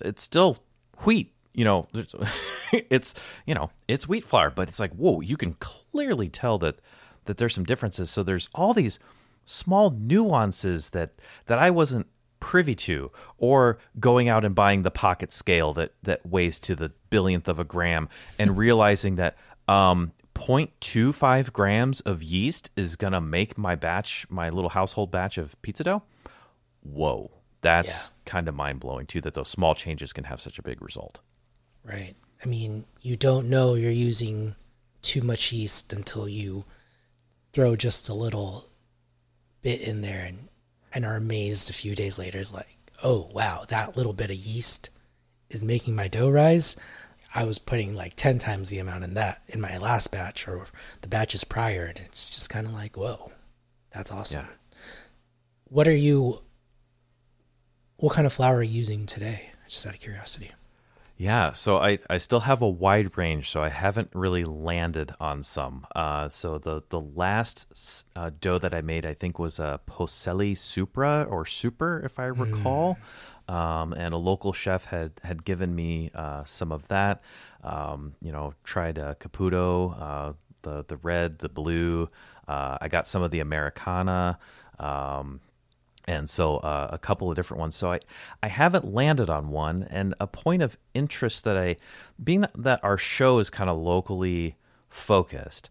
[SPEAKER 2] it's still wheat you know *laughs* it's you know it's wheat flour but it's like whoa you can clearly tell that that there's some differences. So there's all these small nuances that that I wasn't privy to, or going out and buying the pocket scale that that weighs to the billionth of a gram, and *laughs* realizing that um, 0.25 grams of yeast is gonna make my batch, my little household batch of pizza dough. Whoa, that's yeah. kind of mind blowing too. That those small changes can have such a big result.
[SPEAKER 1] Right. I mean, you don't know you're using too much yeast until you throw just a little bit in there and and are amazed a few days later is like, oh wow, that little bit of yeast is making my dough rise. I was putting like ten times the amount in that in my last batch or the batches prior, and it's just kind of like, whoa, that's awesome. Yeah. What are you? What kind of flour are you using today? Just out of curiosity.
[SPEAKER 2] Yeah, so I, I still have a wide range, so I haven't really landed on some. Uh, so the the last uh, dough that I made, I think, was a Polselli Supra or Super, if I hmm. recall. Mm. Um, and a local chef had had given me uh, some of that. Um, you know, tried a Caputo, uh, the the red, the blue. Uh, I got some of the Americana. Um, and so uh, a couple of different ones. So I, I haven't landed on one. And a point of interest that I, being that, our show is kind of locally focused,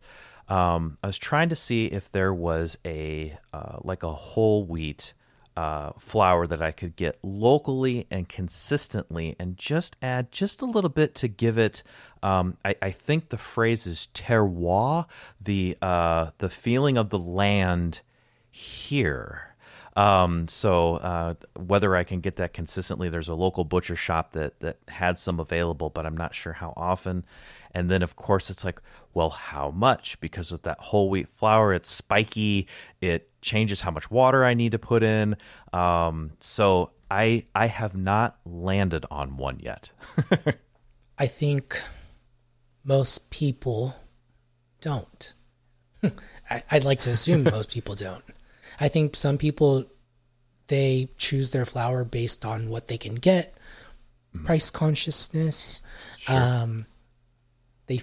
[SPEAKER 2] um, I was trying to see if there was a uh, like a whole wheat uh, flour that I could get locally and consistently, and just add just a little bit to give it. Um, I, I, think the phrase is terroir, the uh, the feeling of the land here. Um, so uh, whether I can get that consistently, there's a local butcher shop that that had some available, but I'm not sure how often. And then of course it's like, well, how much? Because with that whole wheat flour, it's spiky. It changes how much water I need to put in. Um, so I I have not landed on one yet. *laughs*
[SPEAKER 1] I think most people don't. *laughs* I, would like to assume most people don't. I think some people they choose their flour based on what they can get, mm. price consciousness. Sure. Um, they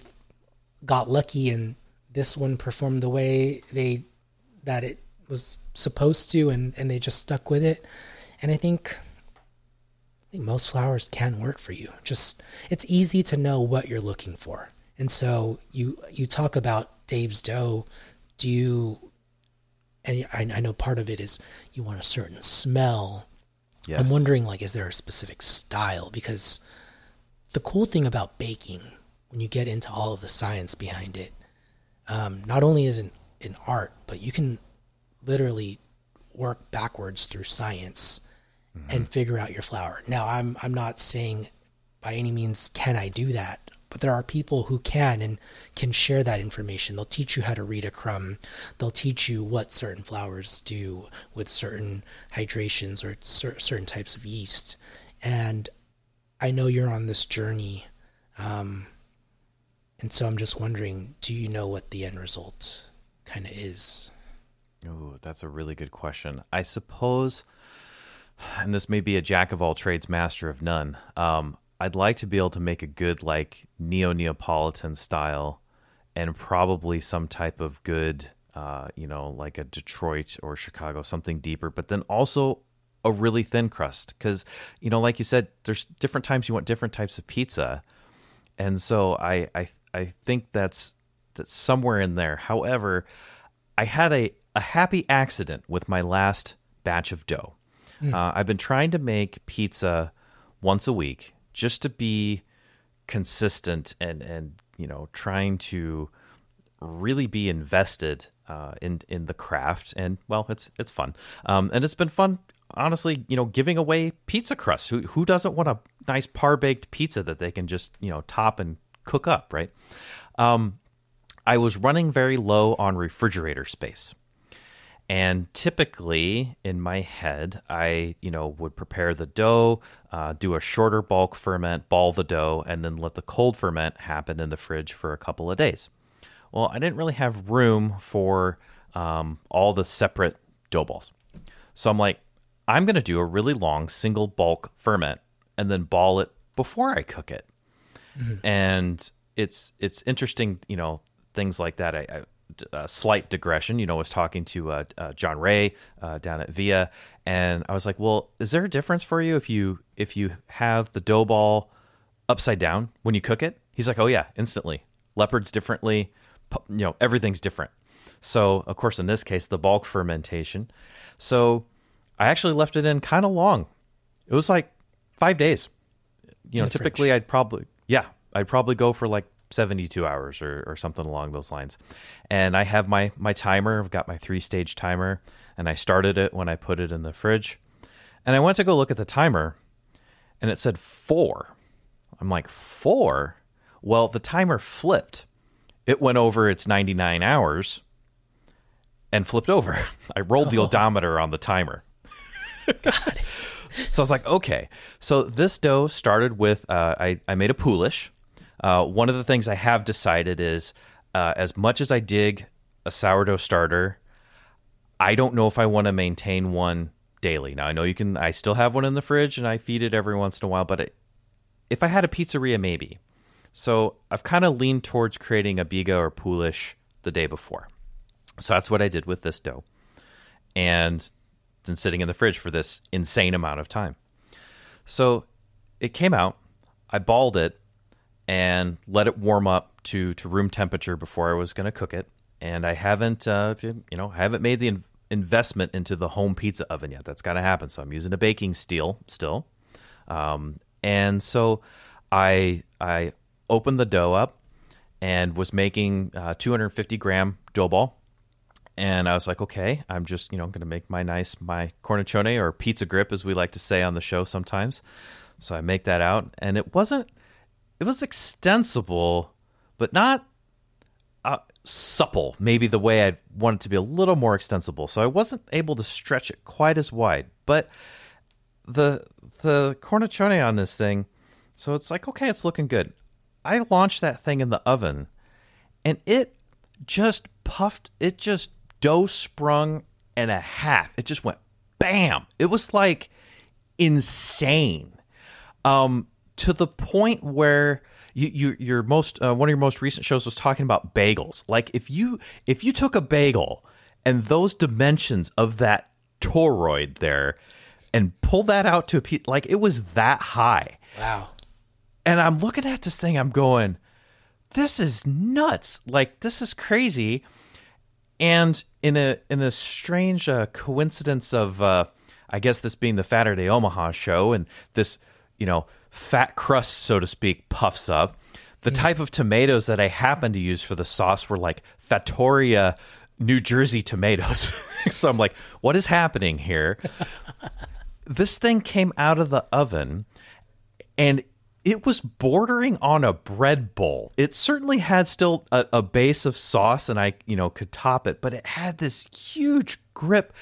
[SPEAKER 1] got lucky and this one performed the way they that it was supposed to, and and they just stuck with it. And I think I think most flours can work for you. Just it's easy to know what you're looking for. And so you you talk about Dave's dough. Do you and I, I know part of it is you want a certain smell. Yes. I'm wondering, like, is there a specific style? Because the cool thing about baking, when you get into all of the science behind it, um, not only is it an art, but you can literally work backwards through science mm-hmm. and figure out your flour. Now, I'm I'm not saying by any means can I do that, but there are people who can and can share that information. They'll teach you how to read a crumb. They'll teach you what certain flours do with certain hydrations or certain types of yeast. And I know you're on this journey. Um, and so I'm just wondering do you know what the end result kind of is?
[SPEAKER 2] Oh, that's a really good question. I suppose, and this may be a jack of all trades, master of none. Um, I'd like to be able to make a good like neo Neapolitan style, and probably some type of good, uh, you know, like a Detroit or Chicago, something deeper. But then also a really thin crust, because you know, like you said, there's different times you want different types of pizza, and so I I I think that's that's somewhere in there. However, I had a a happy accident with my last batch of dough. Mm. Uh, I've been trying to make pizza once a week just to be consistent and and you know trying to really be invested uh, in in the craft, and well, it's it's fun, um, and it's been fun. Honestly, you know, giving away pizza crust. Who who doesn't want a nice par baked pizza that they can just you know top and cook up, right? Um, I was running very low on refrigerator space. And typically in my head, I, you know, would prepare the dough, uh, do a shorter bulk ferment, ball the dough, and then let the cold ferment happen in the fridge for a couple of days. Well, I didn't really have room for um, all the separate dough balls. So I'm like, I'm going to do a really long single bulk ferment and then ball it before I cook it. Mm-hmm. And it's it's interesting, you know, things like that. I, I a slight digression. You know, I was talking to uh, uh, John Ray uh, down at Via, and I was like, "Well, is there a difference for you if you if you have the dough ball upside down when you cook it?" He's like, "Oh yeah, instantly. Leopards differently. You know, everything's different." So, of course, in this case, the bulk fermentation. So, I actually left it in kind of long. It was like five days. You know, typically. I'd probably yeah, I'd probably go for like 72 hours or, or something along those lines. And I have my, my timer. I've got my three stage timer, and I started it when I put it in the fridge. And I went to go look at the timer, and it said four. I'm like, four? Well, the timer flipped. It went over its 99 hours and flipped over. *laughs* I rolled the oh. odometer on the timer. *laughs* God. so I was like, okay. So this dough started with uh, I, I made a poolish, uh, one of the things I have decided is uh, as much as I dig a sourdough starter, I don't know if I want to maintain one daily. Now I know you can. I still have one in the fridge and I feed it every once in a while. But it, if I had a pizzeria, maybe. So I've kind of leaned towards creating a biga or poolish the day before. So that's what I did with this dough, and been sitting in the fridge for this insane amount of time. So it came out. I balled it and let it warm up to to room temperature before I was going to cook it. And I haven't, uh, you know, I haven't made the in- investment into the home pizza oven yet. That's got to happen. So I'm using a baking steel still, um, and so I I opened the dough up and was making uh, 250 gram dough ball. And I was like, okay, I'm just, you know, going to make my nice, my cornicione or pizza grip, as we like to say on the show sometimes. So I make that out. And it wasn't, it was extensible, but not uh, supple. Maybe the way I'd want it to be a little more extensible. So I wasn't able to stretch it quite as wide. But the the cornicione on this thing, so it's like okay, it's looking good. I launched that thing in the oven, and it just puffed. It just dough sprung and a half. It just went bam. It was like insane. Um, to the point where you, you your most uh, one of your most recent shows was talking about bagels. Like if you if you took a bagel and those dimensions of that toroid there and pull that out to a piece, like it was that high.
[SPEAKER 1] Wow.
[SPEAKER 2] And I'm looking at this thing, I'm going, this is nuts. Like this is crazy. And in a in a strange uh, coincidence of uh, I guess this being the Faturday Omaha show and this, you know, fat crust, so to speak, puffs up. The mm. type of tomatoes that I happened to use for the sauce were like Fattoria New Jersey tomatoes. *laughs* so I'm like, what is happening here? *laughs* this thing came out of the oven and it was bordering on a bread bowl. It certainly had still a, a, base of sauce and I, you know, could top it, but it had this huge grip.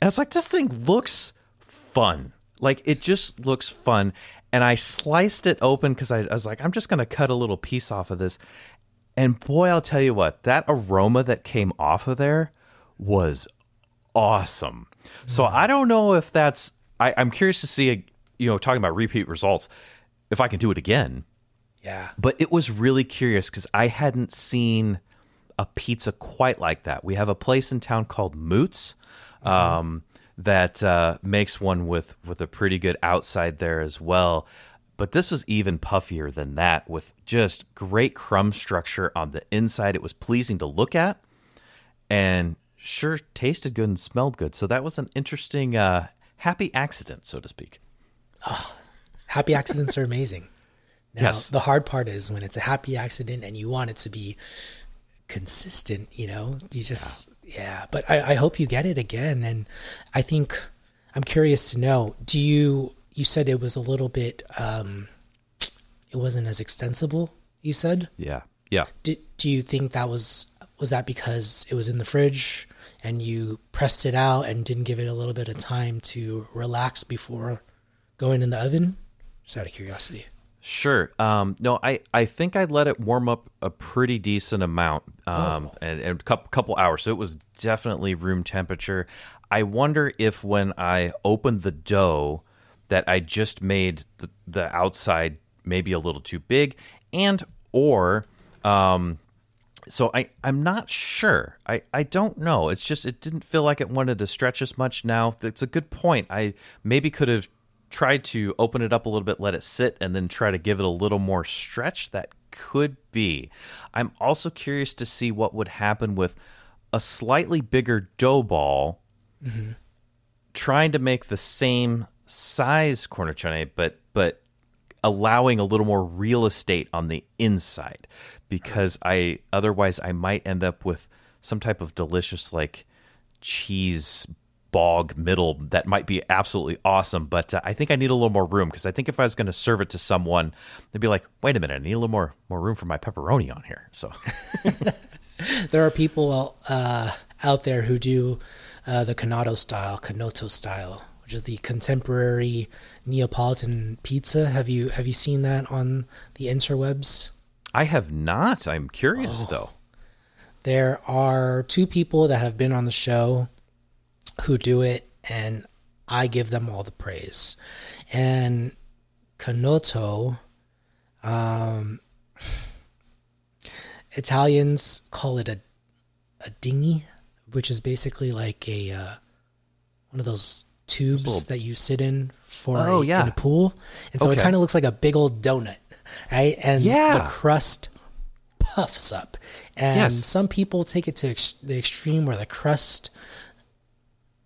[SPEAKER 2] And it's like, this thing looks fun. Like, it just looks fun and I sliced it open because I, I, was like, I'm just going to cut a little piece off of this. And boy, I'll tell you what, that aroma that came off of there was awesome. Mm. So I don't know if that's, I, I'm curious to see, you know, talking about repeat results, if I can do it again.
[SPEAKER 1] Yeah.
[SPEAKER 2] But it was really curious because I hadn't seen a pizza quite like that. We have a place in town called Moots. Mm-hmm. Um, that uh, makes one with with a pretty good outside there as well. But this was even puffier than that, with just great crumb structure on the inside. It was pleasing to look at, and sure tasted good and smelled good. So that was an interesting, uh, happy accident, so to speak.
[SPEAKER 1] Oh, happy accidents are amazing. *laughs* Now, yes. the hard part is when it's a happy accident and you want it to be consistent. You know, you just yeah. But I, I hope you get it again, and I think I'm curious to know. Do you? You said it was a little bit. um It wasn't as extensible. You said.
[SPEAKER 2] Yeah. Yeah.
[SPEAKER 1] Do, do you think that was was that because it was in the fridge and you pressed it out and didn't give it a little bit of time to relax before going in the oven? Just out of curiosity.
[SPEAKER 2] Sure. Um, no, I, I think I let it warm up a pretty decent amount, um,
[SPEAKER 1] Oh.
[SPEAKER 2] and, and a couple, couple hours. So it was definitely room temperature. I wonder if when I opened the dough, that I just made the, the outside maybe a little too big, and or um, so I I'm not sure. I I don't know. It's just it didn't feel like it wanted to stretch as much. Now it's a good point. I maybe could have tried to open it up a little bit, let it sit, and then try to give it a little more stretch. That could be. I'm also curious to see what would happen with a slightly bigger dough ball mm-hmm. trying to make the same size corner but but allowing a little more real estate on the inside because I otherwise I might end up with some type of delicious like cheese bog middle that might be absolutely awesome but uh, I think I need a little more room because I think if I was going to serve it to someone they'd be like wait a minute I need a little more more room for my pepperoni on here. So. *laughs* *laughs*
[SPEAKER 1] There are people uh, out there who do uh, the Canotto style, Canotto style, which is the contemporary Neapolitan pizza. Have you have you seen that on the interwebs?
[SPEAKER 2] I have not. I'm curious though.
[SPEAKER 1] There are two people that have been on the show who do it, and I give them all the praise. And Canotto, um, Italians call it a a dinghy, which is basically like a uh, one of those tubes that you sit in for
[SPEAKER 2] Oh,
[SPEAKER 1] a,
[SPEAKER 2] yeah.
[SPEAKER 1] in a pool, and so it kind of looks like a big old donut, right? And
[SPEAKER 2] Yeah.
[SPEAKER 1] the crust puffs up, and
[SPEAKER 2] Yes.
[SPEAKER 1] some people take it to ex- the extreme where the crust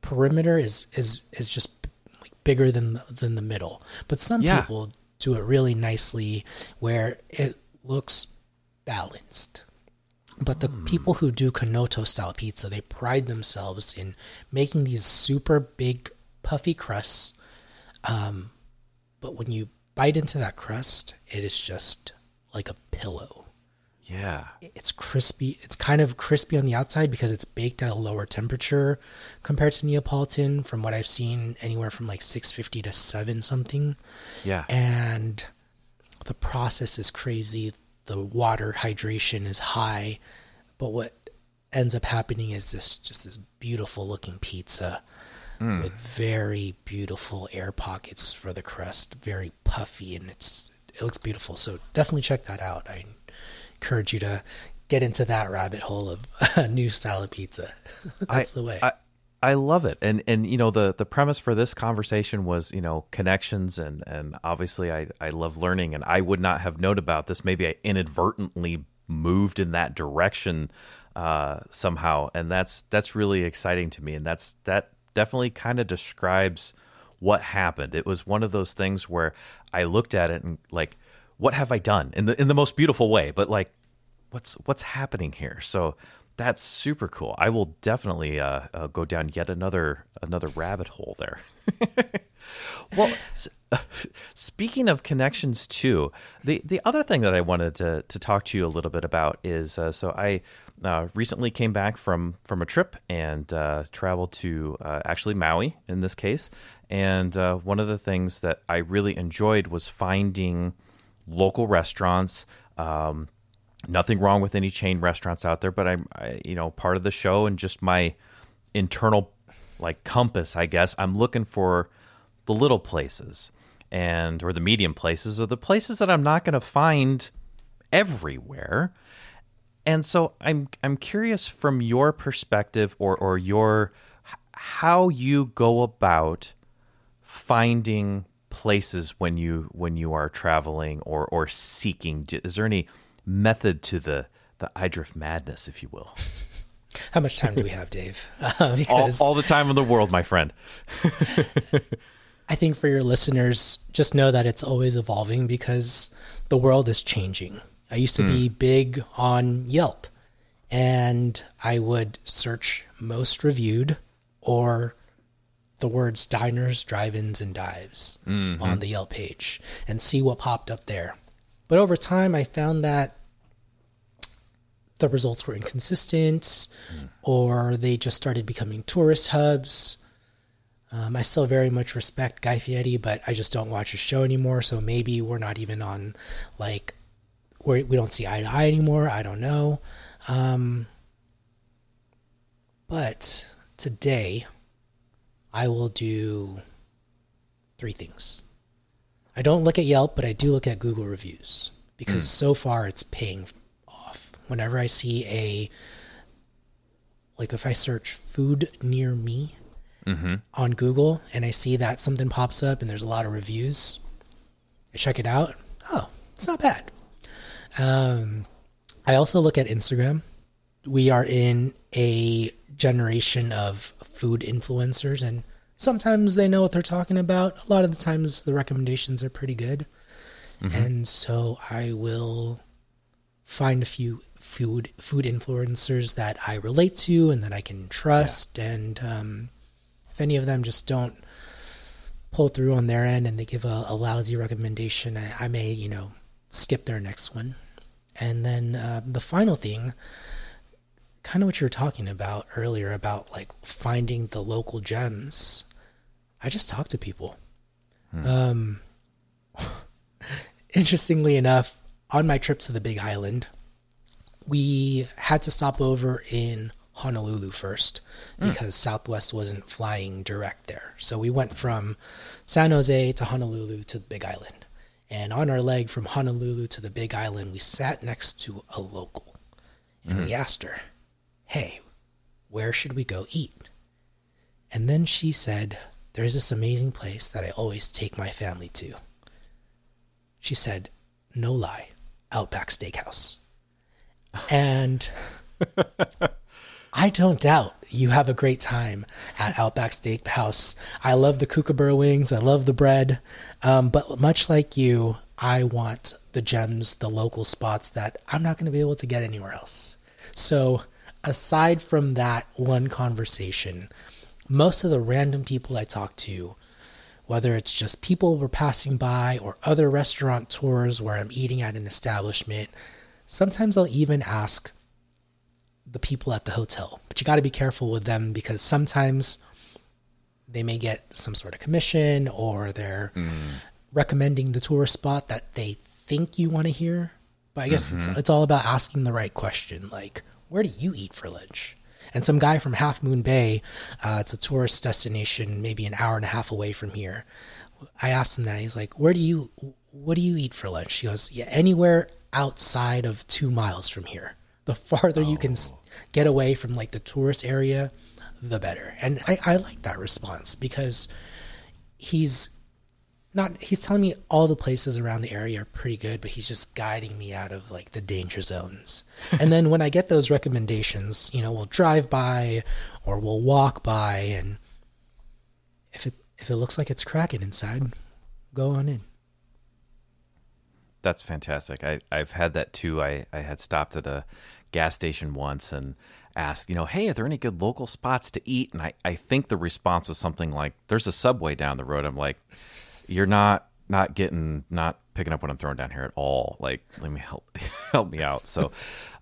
[SPEAKER 1] perimeter is is is just like bigger than the, than the middle. But some
[SPEAKER 2] Yeah.
[SPEAKER 1] people do it really nicely where it looks balanced. But the people who do Canotto style pizza, they pride themselves in making these super big puffy crusts. Um, but when you bite into that crust, it is just like a pillow
[SPEAKER 2] yeah
[SPEAKER 1] it's crispy. It's kind of crispy on the outside because it's baked at a lower temperature compared to Neapolitan. From what I've seen, anywhere from like six fifty to seven something,
[SPEAKER 2] yeah
[SPEAKER 1] and the process is crazy. The water hydration is high, but what ends up happening is this just this beautiful looking pizza hmm. with very beautiful air pockets for the crust, very puffy, and it's it looks beautiful. So definitely check that out. I encourage you to get into that rabbit hole of *laughs* a new style of pizza. *laughs* That's the way.
[SPEAKER 2] I, I love it, and and you know the the premise for this conversation was you know connections, and and obviously I I love learning, and I would not have known about this. Maybe I inadvertently moved in that direction uh, somehow, and that's that's really exciting to me, and that's that definitely kind of describes what happened. It was one of those things where I looked at it and like, what have I done? In the in the most beautiful way, but like what's what's happening here? So that's super cool. I will definitely uh, uh, go down yet another another rabbit hole there. *laughs* Well *laughs* speaking of connections too the the other thing that i wanted to to talk to you a little bit about is uh, so i uh, recently came back from from a trip and uh, traveled to actually maui in this case. And one of the things that i really enjoyed was finding local restaurants um, nothing wrong with any chain restaurants out there, but I'm, I, you know, part of the show and just my internal like compass, I guess. I'm looking for the little places and or the medium places or the places that I'm not going to find everywhere. And so I'm I'm curious from your perspective or or your how you go about finding places when you when you are traveling or or seeking is there any method to the the Eidref madness if you will *laughs*
[SPEAKER 1] How much time do we have, Dave? *laughs* Uh, because
[SPEAKER 2] all the time in the world my friend *laughs*
[SPEAKER 1] I think for your listeners, just know that it's always evolving because the world is changing. I used to be big on Yelp, and I would search most reviewed or the words diners, drive-ins, and dives on the Yelp page and see what popped up there. But over time, I found that the results were inconsistent, or they just started becoming tourist hubs. Um, I still very much respect Guy Fieri, but I just don't watch his show anymore. So maybe we're not even on like we we don't see eye to eye anymore. I don't know. Um, but today, I will do three things. I don't look at Yelp, but I do look at Google reviews because so far it's paying off. Whenever I see a, like if I search food near me on Google and I see that something pops up and there's a lot of reviews, I check it out. Oh, it's not bad. Um, I also look at Instagram. We are in a generation of food influencers, and sometimes they know what they're talking about. A lot of the times, the recommendations are pretty good. And so I will find a few food food influencers that I relate to and that I can trust. And um, if any of them just don't pull through on their end and they give a, a lousy recommendation, I, I may, you know, skip their next one. And then uh, the final thing, kind of what you were talking about earlier about like finding the local gems. I just talk to people. Hmm. Um, *laughs* interestingly enough, on my trip to the Big Island, we had to stop over in Honolulu first hmm. because Southwest wasn't flying direct there. So we went from San Jose to Honolulu to the Big Island. And on our leg from Honolulu to the Big Island, we sat next to a local and we hmm. asked her, Hey, where should we go eat? And then she said, There's this amazing place that I always take my family to. She said, No lie, Outback Steakhouse. And I don't doubt you have a great time at Outback Steakhouse. I love the kookaburra wings. I love the bread. Um, but much like you, I want the gems, the local spots that I'm not going to be able to get anywhere else. So, aside from that one conversation, most of the random people I talk to, whether it's just people we're passing by or other restaurant tours where I'm eating at an establishment, sometimes I'll even ask the people at the hotel. But you got to be careful with them because sometimes they may get some sort of commission or they're mm. recommending the tourist spot that they think you want to hear. But I guess it's, mm-hmm. it's all about asking the right question like, where do you eat for lunch? And some guy from Half Moon Bay, uh, it's a tourist destination, maybe an hour and a half away from here. I asked him that. He's like, "Where do you, what do you eat for lunch?" He goes, "Yeah, anywhere outside of two miles from here. The farther you can get away from like the tourist area, the better." And I, I like that response because he's not he's telling me all the places around the area are pretty good but he's just guiding me out of like the danger zones *laughs* and then when i get those recommendations you know we'll drive by or we'll walk by and if it if it looks like it's cracking inside go on in
[SPEAKER 2] That's fantastic. I, I've had that too. I, I had stopped at a gas station once and asked, you know, hey, are there any good local spots to eat? And I, I think the response was something like, there's a subway down the road. I'm like, you're not not getting not picking up what I'm throwing down here at all. Like, let me help *laughs* help me out. So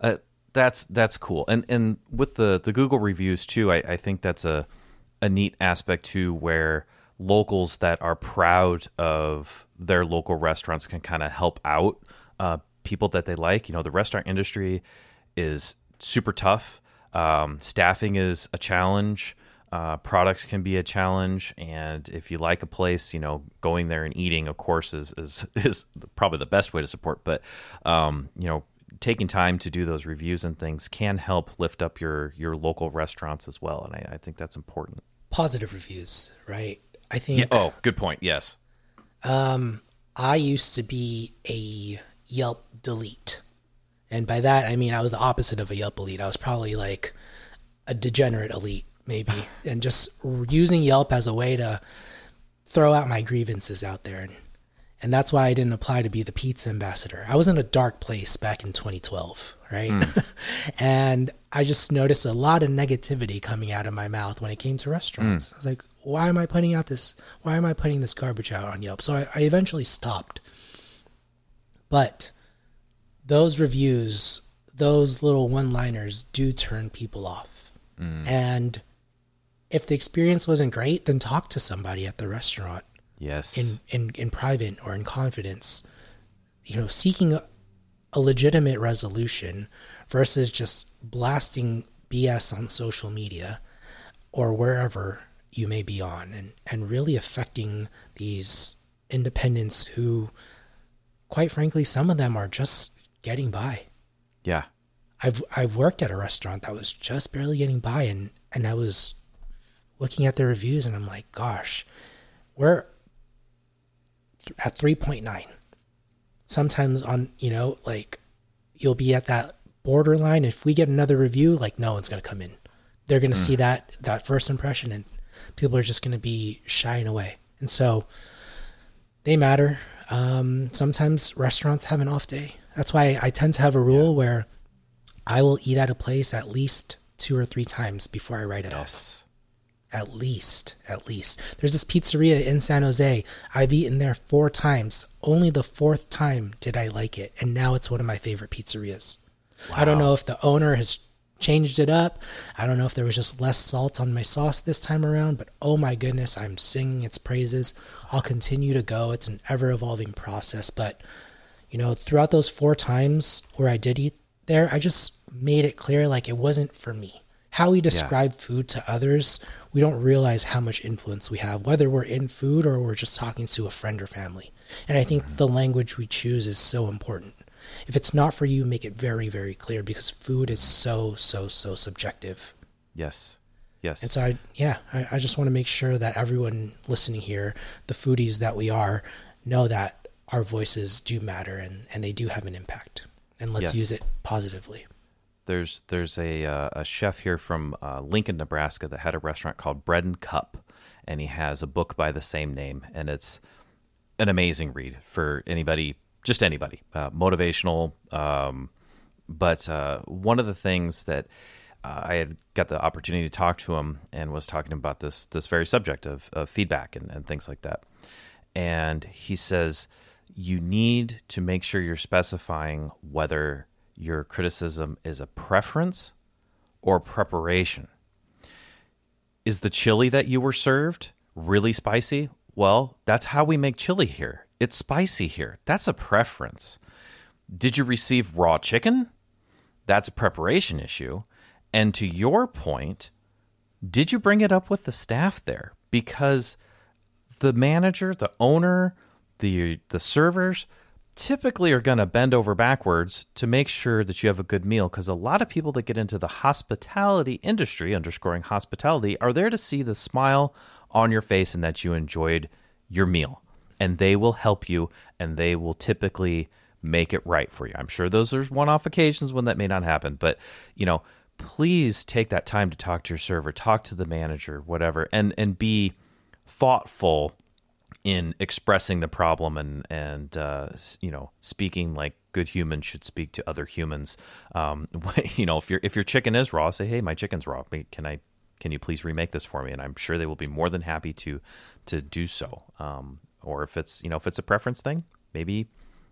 [SPEAKER 2] uh, that's that's cool. And and with the the Google reviews too, I, I think that's a a neat aspect too where locals that are proud of their local restaurants can kind of help out uh, people that they like. You know, the restaurant industry is super tough. Um, staffing is a challenge. Uh, products can be a challenge, and if you like a place, you know, going there and eating, of course, is is, *laughs* is probably the best way to support. But um, you know, taking time to do those reviews and things can help lift up your your local restaurants as well, and I, I think that's important.
[SPEAKER 1] positive reviews right i think
[SPEAKER 2] Oh, good point. Yes.
[SPEAKER 1] Um, I used to be a Yelp delete. And by that, I mean I was the opposite of a Yelp elite. I was probably like a degenerate elite, maybe, and just using Yelp as a way to throw out my grievances out there. And, And that's why I didn't apply to be the pizza ambassador. I was in a dark place back in 2012, right? Mm. *laughs* and I just noticed a lot of negativity coming out of my mouth when it came to restaurants. Mm. I was like, why am I putting out this? Why am I putting this garbage out on Yelp? So I, I eventually stopped. But those reviews, those little one liners do turn people off. Mm. And if the experience wasn't great, then talk to somebody at the restaurant.
[SPEAKER 2] Yes.
[SPEAKER 1] In in, in private or in confidence. You know, seeking a, a legitimate resolution versus just blasting BS on social media or wherever you may be on and, and really affecting these independents who quite frankly some of them are just getting by.
[SPEAKER 2] Yeah.
[SPEAKER 1] I've I've worked at a restaurant that was just barely getting by and and I was looking at the reviews and I'm like, gosh, we're at 3.9. Sometimes on, you know, like you'll be at that borderline. If we get another review, like no one's going to come in. They're going to mm. see that that first impression and people are just going to be shying away. And so they matter. Um, sometimes restaurants have an off day. That's why I tend to have a rule yeah. where I will eat at a place at least two or three times before I write it yes. off. At least, at least. There's this pizzeria in San Jose. I've eaten there four times. Only the fourth time did I like it, and now it's one of my favorite pizzerias. Wow. I don't know if the owner has changed it up. I don't know if there was just less salt on my sauce this time around, but oh my goodness, I'm singing its praises. I'll continue to go. It's an ever evolving process, but you know, throughout those four times where I did eat there, I just made it clear like it wasn't for me. How we describe yeah. food to others, we don't realize how much influence we have, whether we're in food or we're just talking to a friend or family. And I think mm-hmm. the language we choose is so important. If it's not for you, make it very, very clear because food is so, so, so subjective.
[SPEAKER 2] Yes. Yes.
[SPEAKER 1] And so I, yeah, I, I just want to make sure that everyone listening here, the foodies that we are, know that our voices do matter and, and they do have an impact. And let's yes. use it positively.
[SPEAKER 2] There's there's a uh, a chef here from uh, Lincoln, Nebraska, that had a restaurant called Bread and Cup, and he has a book by the same name, and it's an amazing read for anybody, just anybody, uh, motivational. Um, but uh, one of the things that uh, I had got the opportunity to talk to him and was talking about this this very subject of, of feedback and, and things like that, and he says you need to make sure you're specifying whether your criticism is a preference or preparation. Is the chili that you were served really spicy? Well, that's how we make chili here. It's spicy here. That's a preference. Did you receive raw chicken? That's a preparation issue. And to your point, did you bring it up with the staff there? Because the manager, the owner, the the servers, typically are going to bend over backwards to make sure that you have a good meal because a lot of people that get into the hospitality industry underscoring hospitality are there to see the smile on your face and that you enjoyed your meal. And they will help you and they will typically make it right for you. I'm sure those are one-off occasions when that may not happen but you know please take that time to talk to your server talk to the manager whatever and and be thoughtful in expressing the problem and and uh, you know speaking like good humans should speak to other humans. Um, *laughs* you know, if your if your chicken is raw, say, "Hey, my chicken's raw. Can I can you please remake this for me?" And I'm sure they will be more than happy to to do so. Um, or if it's you know if it's a preference thing, maybe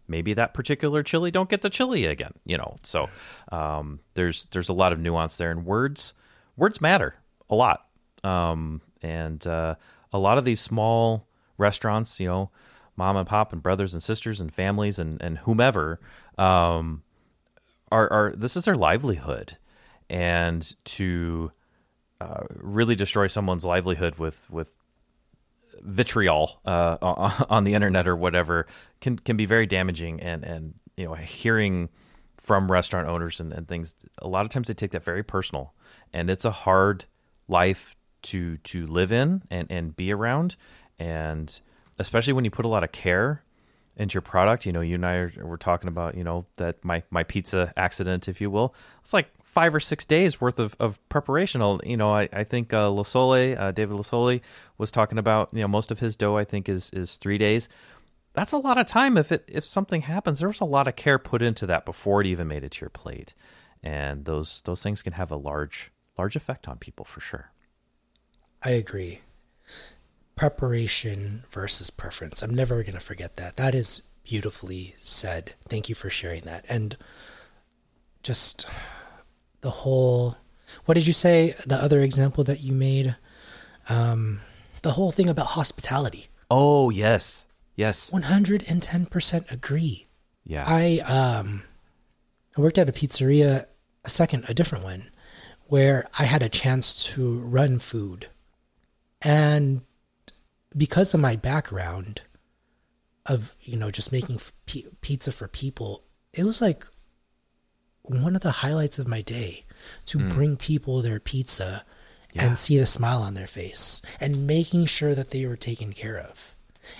[SPEAKER 2] maybe that particular chili don't get the chili again. You know, so um, there's there's a lot of nuance there, and words words matter a lot. Um, and uh, a lot of these small restaurants, you know, mom and pop and brothers and sisters and families and, and whomever, um, are, are this is their livelihood. And to uh, really destroy someone's livelihood with, with vitriol uh, *laughs* on the internet or whatever can, can be very damaging. And, and, you know, hearing from restaurant owners and, and things, a lot of times they take that very personal and it's a hard life to to live in and, and be around and especially when you put a lot of care into your product. You know, you and I are, were talking about, you know, that my, my pizza accident, if you will. It's like five or six days worth of, of preparation. You know, I, I think uh, Losole, uh, David Losole was talking about, you know, most of his dough, I think, is, is three days. that's a lot of time if it if something happens there was a lot of care put into that before it even made it to your plate and those those things can have a large large effect on people for sure
[SPEAKER 1] I agree. Preparation versus preference. I'm never going to forget that. That is beautifully said. Thank you for sharing that. And just the whole what did you say the other example that you made um the whole thing about hospitality
[SPEAKER 2] oh yes yes
[SPEAKER 1] 110% agree
[SPEAKER 2] yeah
[SPEAKER 1] i um i worked at a pizzeria a second a different one where i had a chance to run food and because of my background of you know just making p- pizza for people it was like one of the highlights of my day to hmm. bring people their pizza
[SPEAKER 2] Yeah.
[SPEAKER 1] and see the smile on their face and making sure that they were taken care of.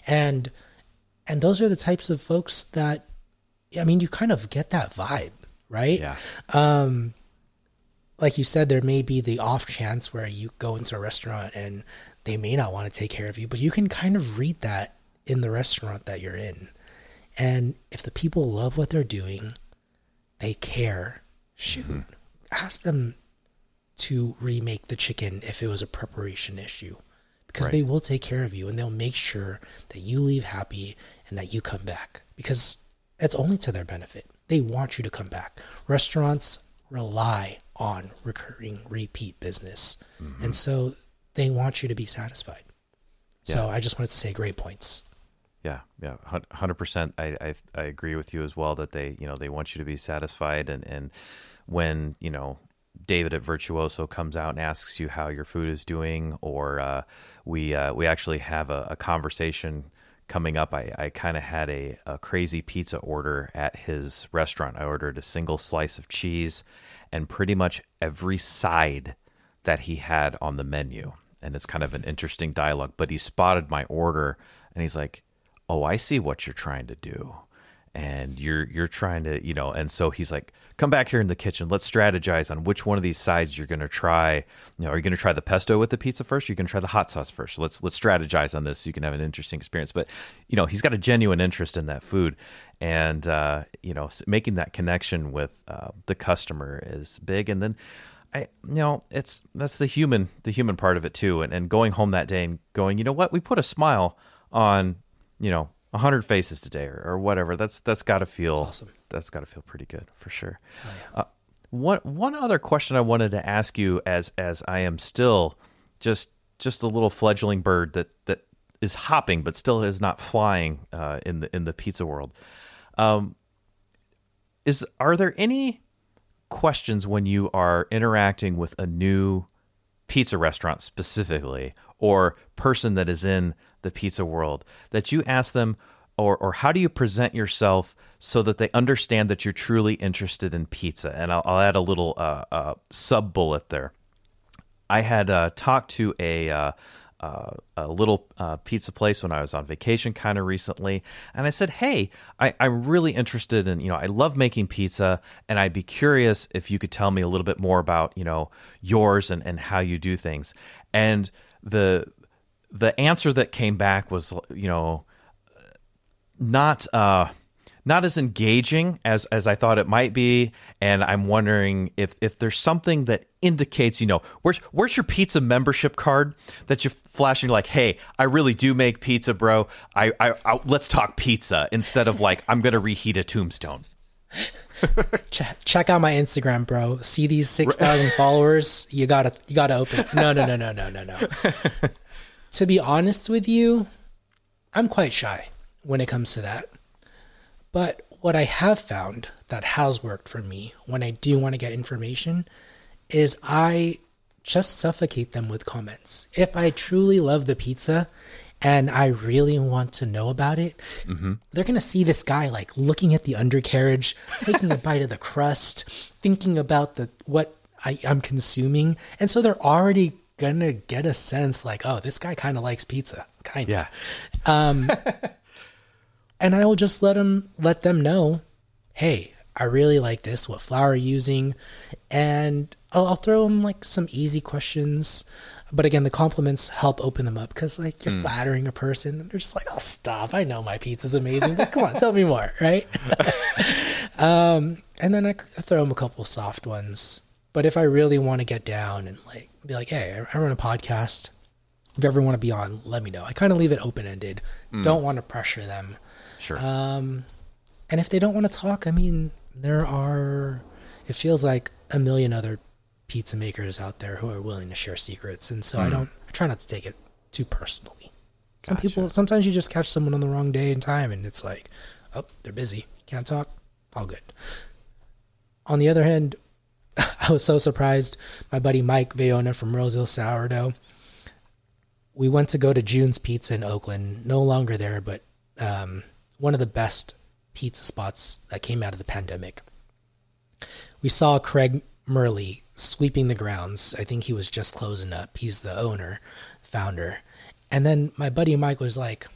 [SPEAKER 1] And and those are the types of folks that i mean you kind of get that vibe right?
[SPEAKER 2] Yeah.
[SPEAKER 1] Um, like you said, there may be the off chance where you go into a restaurant and they may not want to take care of you, but you can kind of read that in the restaurant that you're in. And if the people love what they're doing, they care, shoot, mm-hmm. ask them to remake the chicken if it was a preparation issue because they will take care of you and they'll make sure that you leave happy and that you come back because it's only to their benefit. They want you to come back. Restaurants rely on recurring repeat business. And mm-hmm. so they want you to be satisfied. So
[SPEAKER 2] Yeah.
[SPEAKER 1] I just wanted to say great points.
[SPEAKER 2] Yeah, yeah, hundred percent. I, I I agree with you as well that they you know they want you to be satisfied and and when you know David at Virtuoso comes out and asks you how your food is doing, or uh, we uh, we actually have a, a conversation coming up. I, I kind of had a, a crazy pizza order at his restaurant. I ordered a single slice of cheese and pretty much every side that he had on the menu. And it's kind of an interesting dialogue, but he spotted my order and he's like, "Oh, I see what you're trying to do." And you're you're trying to, you know, and so he's like, "Come back here in the kitchen. Let's strategize on which one of these sides you're going to try. You know, are you going to try the pesto with the pizza first? Are going to try the hot sauce first? Let's let's strategize on this so you can have an interesting experience." But, you know, he's got a genuine interest in that food and uh, you know, making that connection with uh, the customer is big and then I you know it's that's the human the human part of it too. And, and going home that day and going you know what? We put a smile on you know a hundred faces today or, or whatever. That's that's got to feel
[SPEAKER 1] awesome.
[SPEAKER 2] that's got to feel pretty good for sure. Uh, one one other question I wanted to ask you as as I am still just just a little fledgling bird that that is hopping but still is not flying uh, in the in the pizza world. Um, is are there any questions when you are interacting with a new pizza restaurant specifically or person that is in the pizza world that you ask them or or how do you present yourself so that they understand that you're truly interested in pizza? And I'll, I'll add a little uh, uh, sub bullet there. I had uh, talked to a uh, a little uh, pizza place when I was on vacation kind of recently, and I said, "Hey, I, I'm really interested in you know I love making pizza, and I'd be curious if you could tell me a little bit more about you know yours and, and how you do things." And the the answer that came back was you know not uh not as engaging as as I thought it might be and I'm wondering if if there's something that indicates you know where's where's your pizza membership card that you're flashing like hey I really do make pizza bro I, I, I let's talk pizza instead of like I'm gonna reheat a tombstone *laughs*
[SPEAKER 1] Ch- check out my Instagram, bro. See these six thousand *laughs* followers? You gotta, you gotta open. it. No, no, no, no, no, no, no. *laughs* to be honest with you, I'm quite shy when it comes to that. But what I have found that has worked for me when I do want to get information is I just suffocate them with comments. If I truly love the pizza and I really want to know about it, mm-hmm. they're going to see this guy like looking at the undercarriage, taking a bite of the crust, thinking about the what I, I'm consuming. And so they're already going to get a sense like, oh, this guy kind of likes pizza. Kind of
[SPEAKER 2] yeah um, *laughs*
[SPEAKER 1] and I will just let them let them know, hey, I really like this. What flour are you using? And I'll, I'll throw them like some easy questions. But again, the compliments help open them up because like you're flattering a person. and They're just like, oh, stop. I know my pizza's amazing, but come on, tell me more, right? *laughs* um, and then I, I throw them a couple soft ones. But if I really want to get down and like be like, hey, I, I run a podcast. If you ever want to be on, let me know. I kind of leave it open ended. Don't want to pressure them.
[SPEAKER 2] Sure.
[SPEAKER 1] Um, and if they don't want to talk, I mean, there are, it feels like a million other pizza makers out there who are willing to share secrets. And so I don't, I try not to take it too personally. Some people, sometimes you just catch someone on the wrong day and time and it's like, oh, they're busy. Can't talk. All good. On the other hand, *laughs* I was so surprised. My buddy Mike Vayona from Roseville Sourdough, we went to go to June's Pizza in Oakland. No longer there, but um, one of the best pizza spots that came out of the pandemic. We saw Craig Murley sweeping the grounds. I think he was just closing up. He's the owner, founder. And then my buddy Mike was like,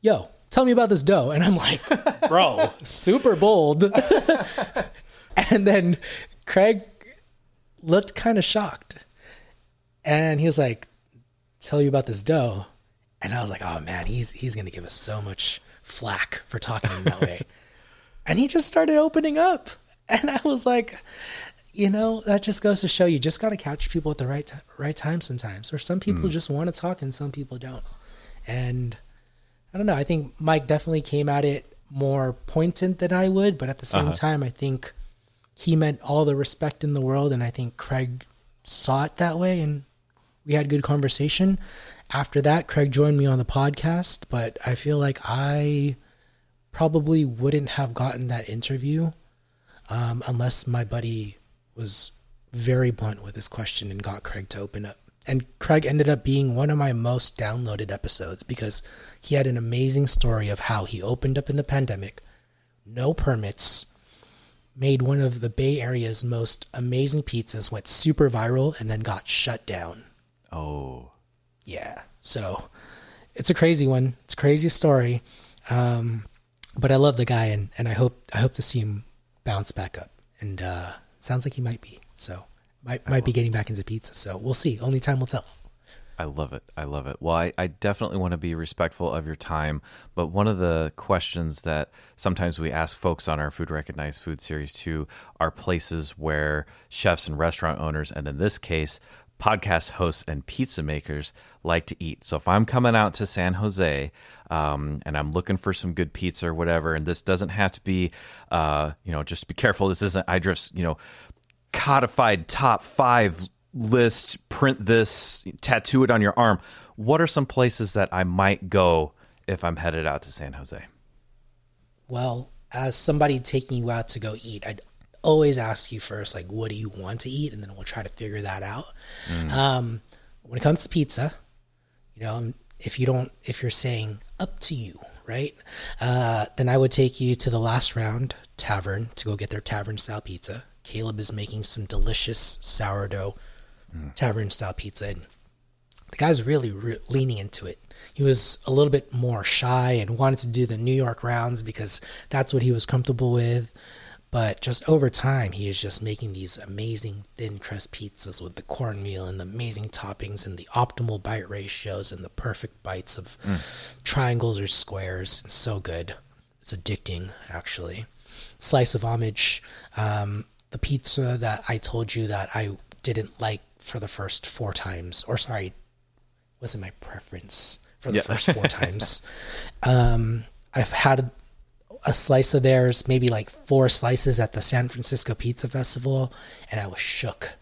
[SPEAKER 1] Yo, tell me about this dough. And I'm like, *laughs* Bro, super bold. *laughs* and then Craig looked kind of shocked. And he was like, Tell you about this dough. And I was like, Oh man, he's he's gonna give us so much flack for talking in that way. *laughs* and he just started opening up. And I was like, you know, that just goes to show you just got to catch people at the right t- right time sometimes. Or some people mm. just want to talk and some people don't. And I don't know. I think Mike definitely came at it more pointed than I would, but at the same uh-huh. time, I think he meant all the respect in the world, and I think Craig saw it that way, and we had good conversation. After that, Craig joined me on the podcast, but I feel like I probably wouldn't have gotten that interview um, unless my buddy was very blunt with his question and got Craig to open up. And Craig ended up being one of my most downloaded episodes because he had an amazing story of how he opened up in the pandemic, no permits, made one of the Bay Area's most amazing pizzas, went super viral, and then got shut down.
[SPEAKER 2] oh,
[SPEAKER 1] Yeah. So it's a crazy one. It's a crazy story. Um, but I love the guy and, and I hope I hope to see him bounce back up. And uh sounds like he might be. So might might be getting back into pizza. So we'll see. Only time will tell.
[SPEAKER 2] I love it. I love it. Well, I, I definitely want to be respectful of your time. But one of the questions that sometimes we ask folks on our Food Recognized Food series too are places where chefs and restaurant owners, and in this case, podcast hosts and pizza makers like to eat. So if I'm coming out to San Jose um, and I'm looking for some good pizza or whatever, and this doesn't have to be, uh, you know, just be careful. This isn't, I just, you know, codified top five list, print this, tattoo it on your arm. What are some places that I might go if I'm headed out to San Jose?
[SPEAKER 1] Well, as somebody taking you out to go eat, I'd always ask you first, like, what do you want to eat? And then we'll try to figure that out. Um, when it comes to pizza, you know, if you don't, if you're saying up to you, right? Uh, then I would take you to the last round tavern to go get their tavern style pizza. Caleb is making some delicious sourdough tavern style pizza. And the guy's really re- leaning into it. He was a little bit more shy and wanted to do the New York rounds because that's what he was comfortable with. But just over time, he is just making these amazing thin crust pizzas with the cornmeal and the amazing toppings and the optimal bite ratios and the perfect bites of triangles or squares. It's so good. It's addicting, actually. Slice of homage. Um, the pizza that I told you that I didn't like for the first four times, or sorry, wasn't my preference for the
[SPEAKER 2] Yeah.
[SPEAKER 1] first four *laughs* times. Um, I've had a slice of theirs, maybe like four slices at the San Francisco Pizza Festival, and I was shook.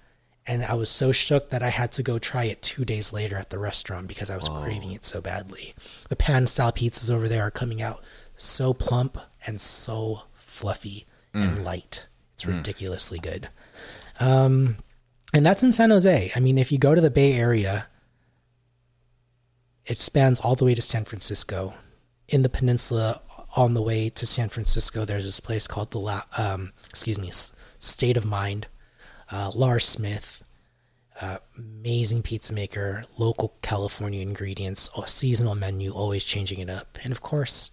[SPEAKER 1] And I was so shook that I had to go try it two days later at the restaurant because I was craving it so badly. The pan style pizzas over there are coming out so plump and so fluffy and light. It's ridiculously good. Um, and that's in San Jose. I mean, if you go to the Bay Area, it spans all the way to San Francisco. In the peninsula, on the way to San Francisco, there's this place called the La- um, excuse me, S- State of Mind. Uh, Lars Smith, Uh, amazing pizza maker, local California ingredients, a seasonal menu, always changing it up. And of course,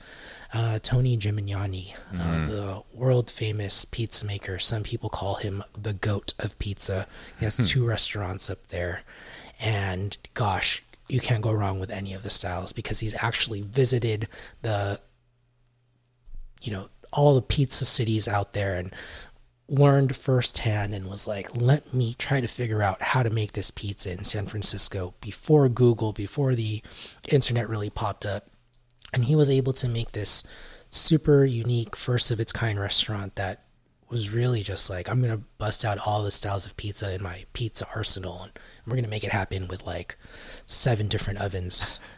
[SPEAKER 1] uh, Tony Gemignani, uh, the world famous pizza maker. Some people call him the goat of pizza. He has two restaurants up there. And gosh, you can't go wrong with any of the styles because he's actually visited the, you know, all the pizza cities out there and learned firsthand and was like, let me try to figure out how to make this pizza in San Francisco before Google, before the internet really popped up. And he was able to make this super unique, first of its kind restaurant that was really just like, I'm going to bust out all the styles of pizza in my pizza arsenal and we're going to make it happen with like seven different ovens. *laughs*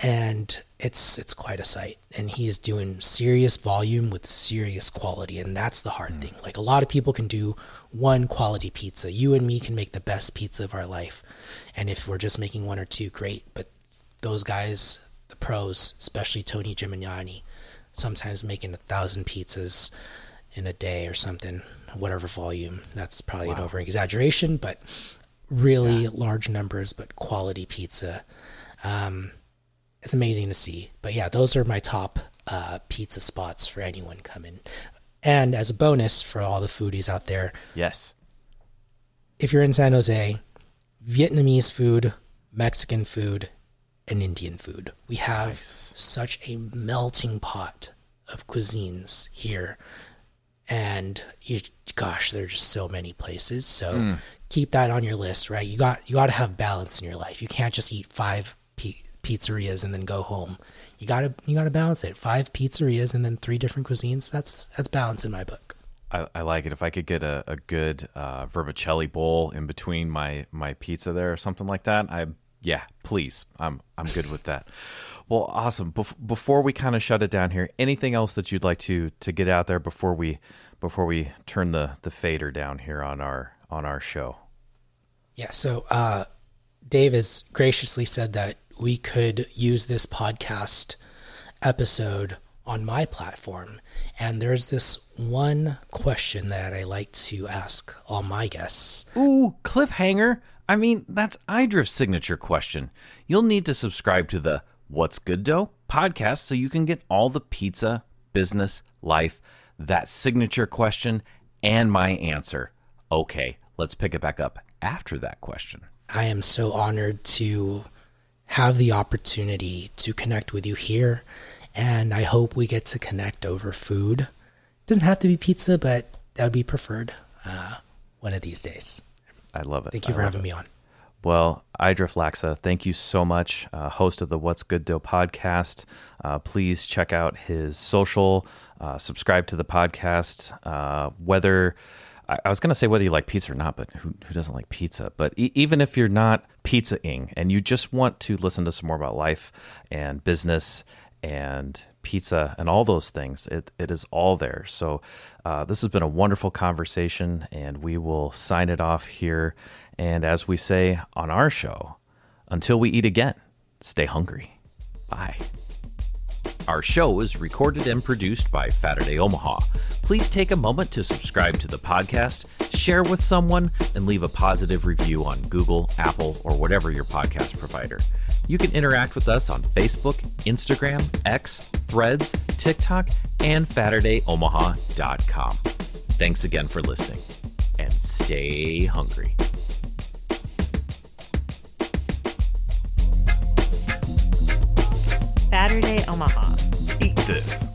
[SPEAKER 1] And it's it's quite a sight. And he is doing serious volume with serious quality. And that's the hard thing. Like a lot of people can do one quality pizza. You and me can make the best pizza of our life. And if we're just making one or two great. But those guys the pros especially tony Gemignani sometimes making a thousand pizzas in a day or something whatever volume that's probably an over exaggeration but really large numbers but quality pizza. Um, it's amazing to see. But yeah, those are my top uh, pizza spots for anyone coming. And as a bonus for all the foodies out there,
[SPEAKER 2] Yes.
[SPEAKER 1] if you're in San Jose, Vietnamese food, Mexican food, and Indian food. We have such a melting pot of cuisines here. And you, gosh, are just so many places. So keep that on your list, right? You got you got to have balance in your life. You can't just eat five pi- pizzerias and then go home. You got to you got to balance it. Five pizzerias and then three different cuisines. That's that's balance in my book.
[SPEAKER 2] I, I like it. If I could get a, a good uh, vermicelli bowl in between my, my pizza there or something like that, I yeah, please. I'm I'm good with that. *laughs* Well, awesome. Bef- before we kind of shut it down here, anything else that you'd like to to get out there before we before we turn the the fader down here on our on our show?
[SPEAKER 1] Yeah, so uh, Dave has graciously said that we could use this podcast episode on my platform. And there's this one question that I like to ask all my guests.
[SPEAKER 2] Ooh, cliffhanger. I mean, that's Eidref's signature question. You'll need to subscribe to the What's Good Dough podcast so you can get all the pizza, business, life, that signature question, and my answer. Okay, let's pick it back up after that question.
[SPEAKER 1] I am so honored to have the opportunity to connect with you here. And I hope we get to connect over food. doesn't have to be pizza, but that would be preferred uh, one of these days.
[SPEAKER 2] I love it.
[SPEAKER 1] Thank you
[SPEAKER 2] I
[SPEAKER 1] for having
[SPEAKER 2] it.
[SPEAKER 1] me on.
[SPEAKER 2] Well, Eidref Laxa, thank you so much, uh, host of the What's Good Dough podcast. Uh, please check out his social, uh, subscribe to the podcast. Uh, whether I, was going to say whether you like pizza or not, but who, who doesn't like pizza? But e- even if you're not pizzaing and you just want to listen to some more about life and business and pizza and all those things. It, it is all there. So, uh, this has been a wonderful conversation, and we will sign it off here. And as we say on our show, until we eat again, stay hungry. Bye. Our show is recorded and produced by Faturday Omaha. Please take a moment to subscribe to the podcast, share with someone, and leave a positive review on Google, Apple, or whatever your podcast provider. You can interact with us on Facebook, Instagram, X, Threads, TikTok, and FaturdayOmaha.com. Thanks again for listening, and stay hungry.
[SPEAKER 3] Faturday Omaha.
[SPEAKER 2] Eat this.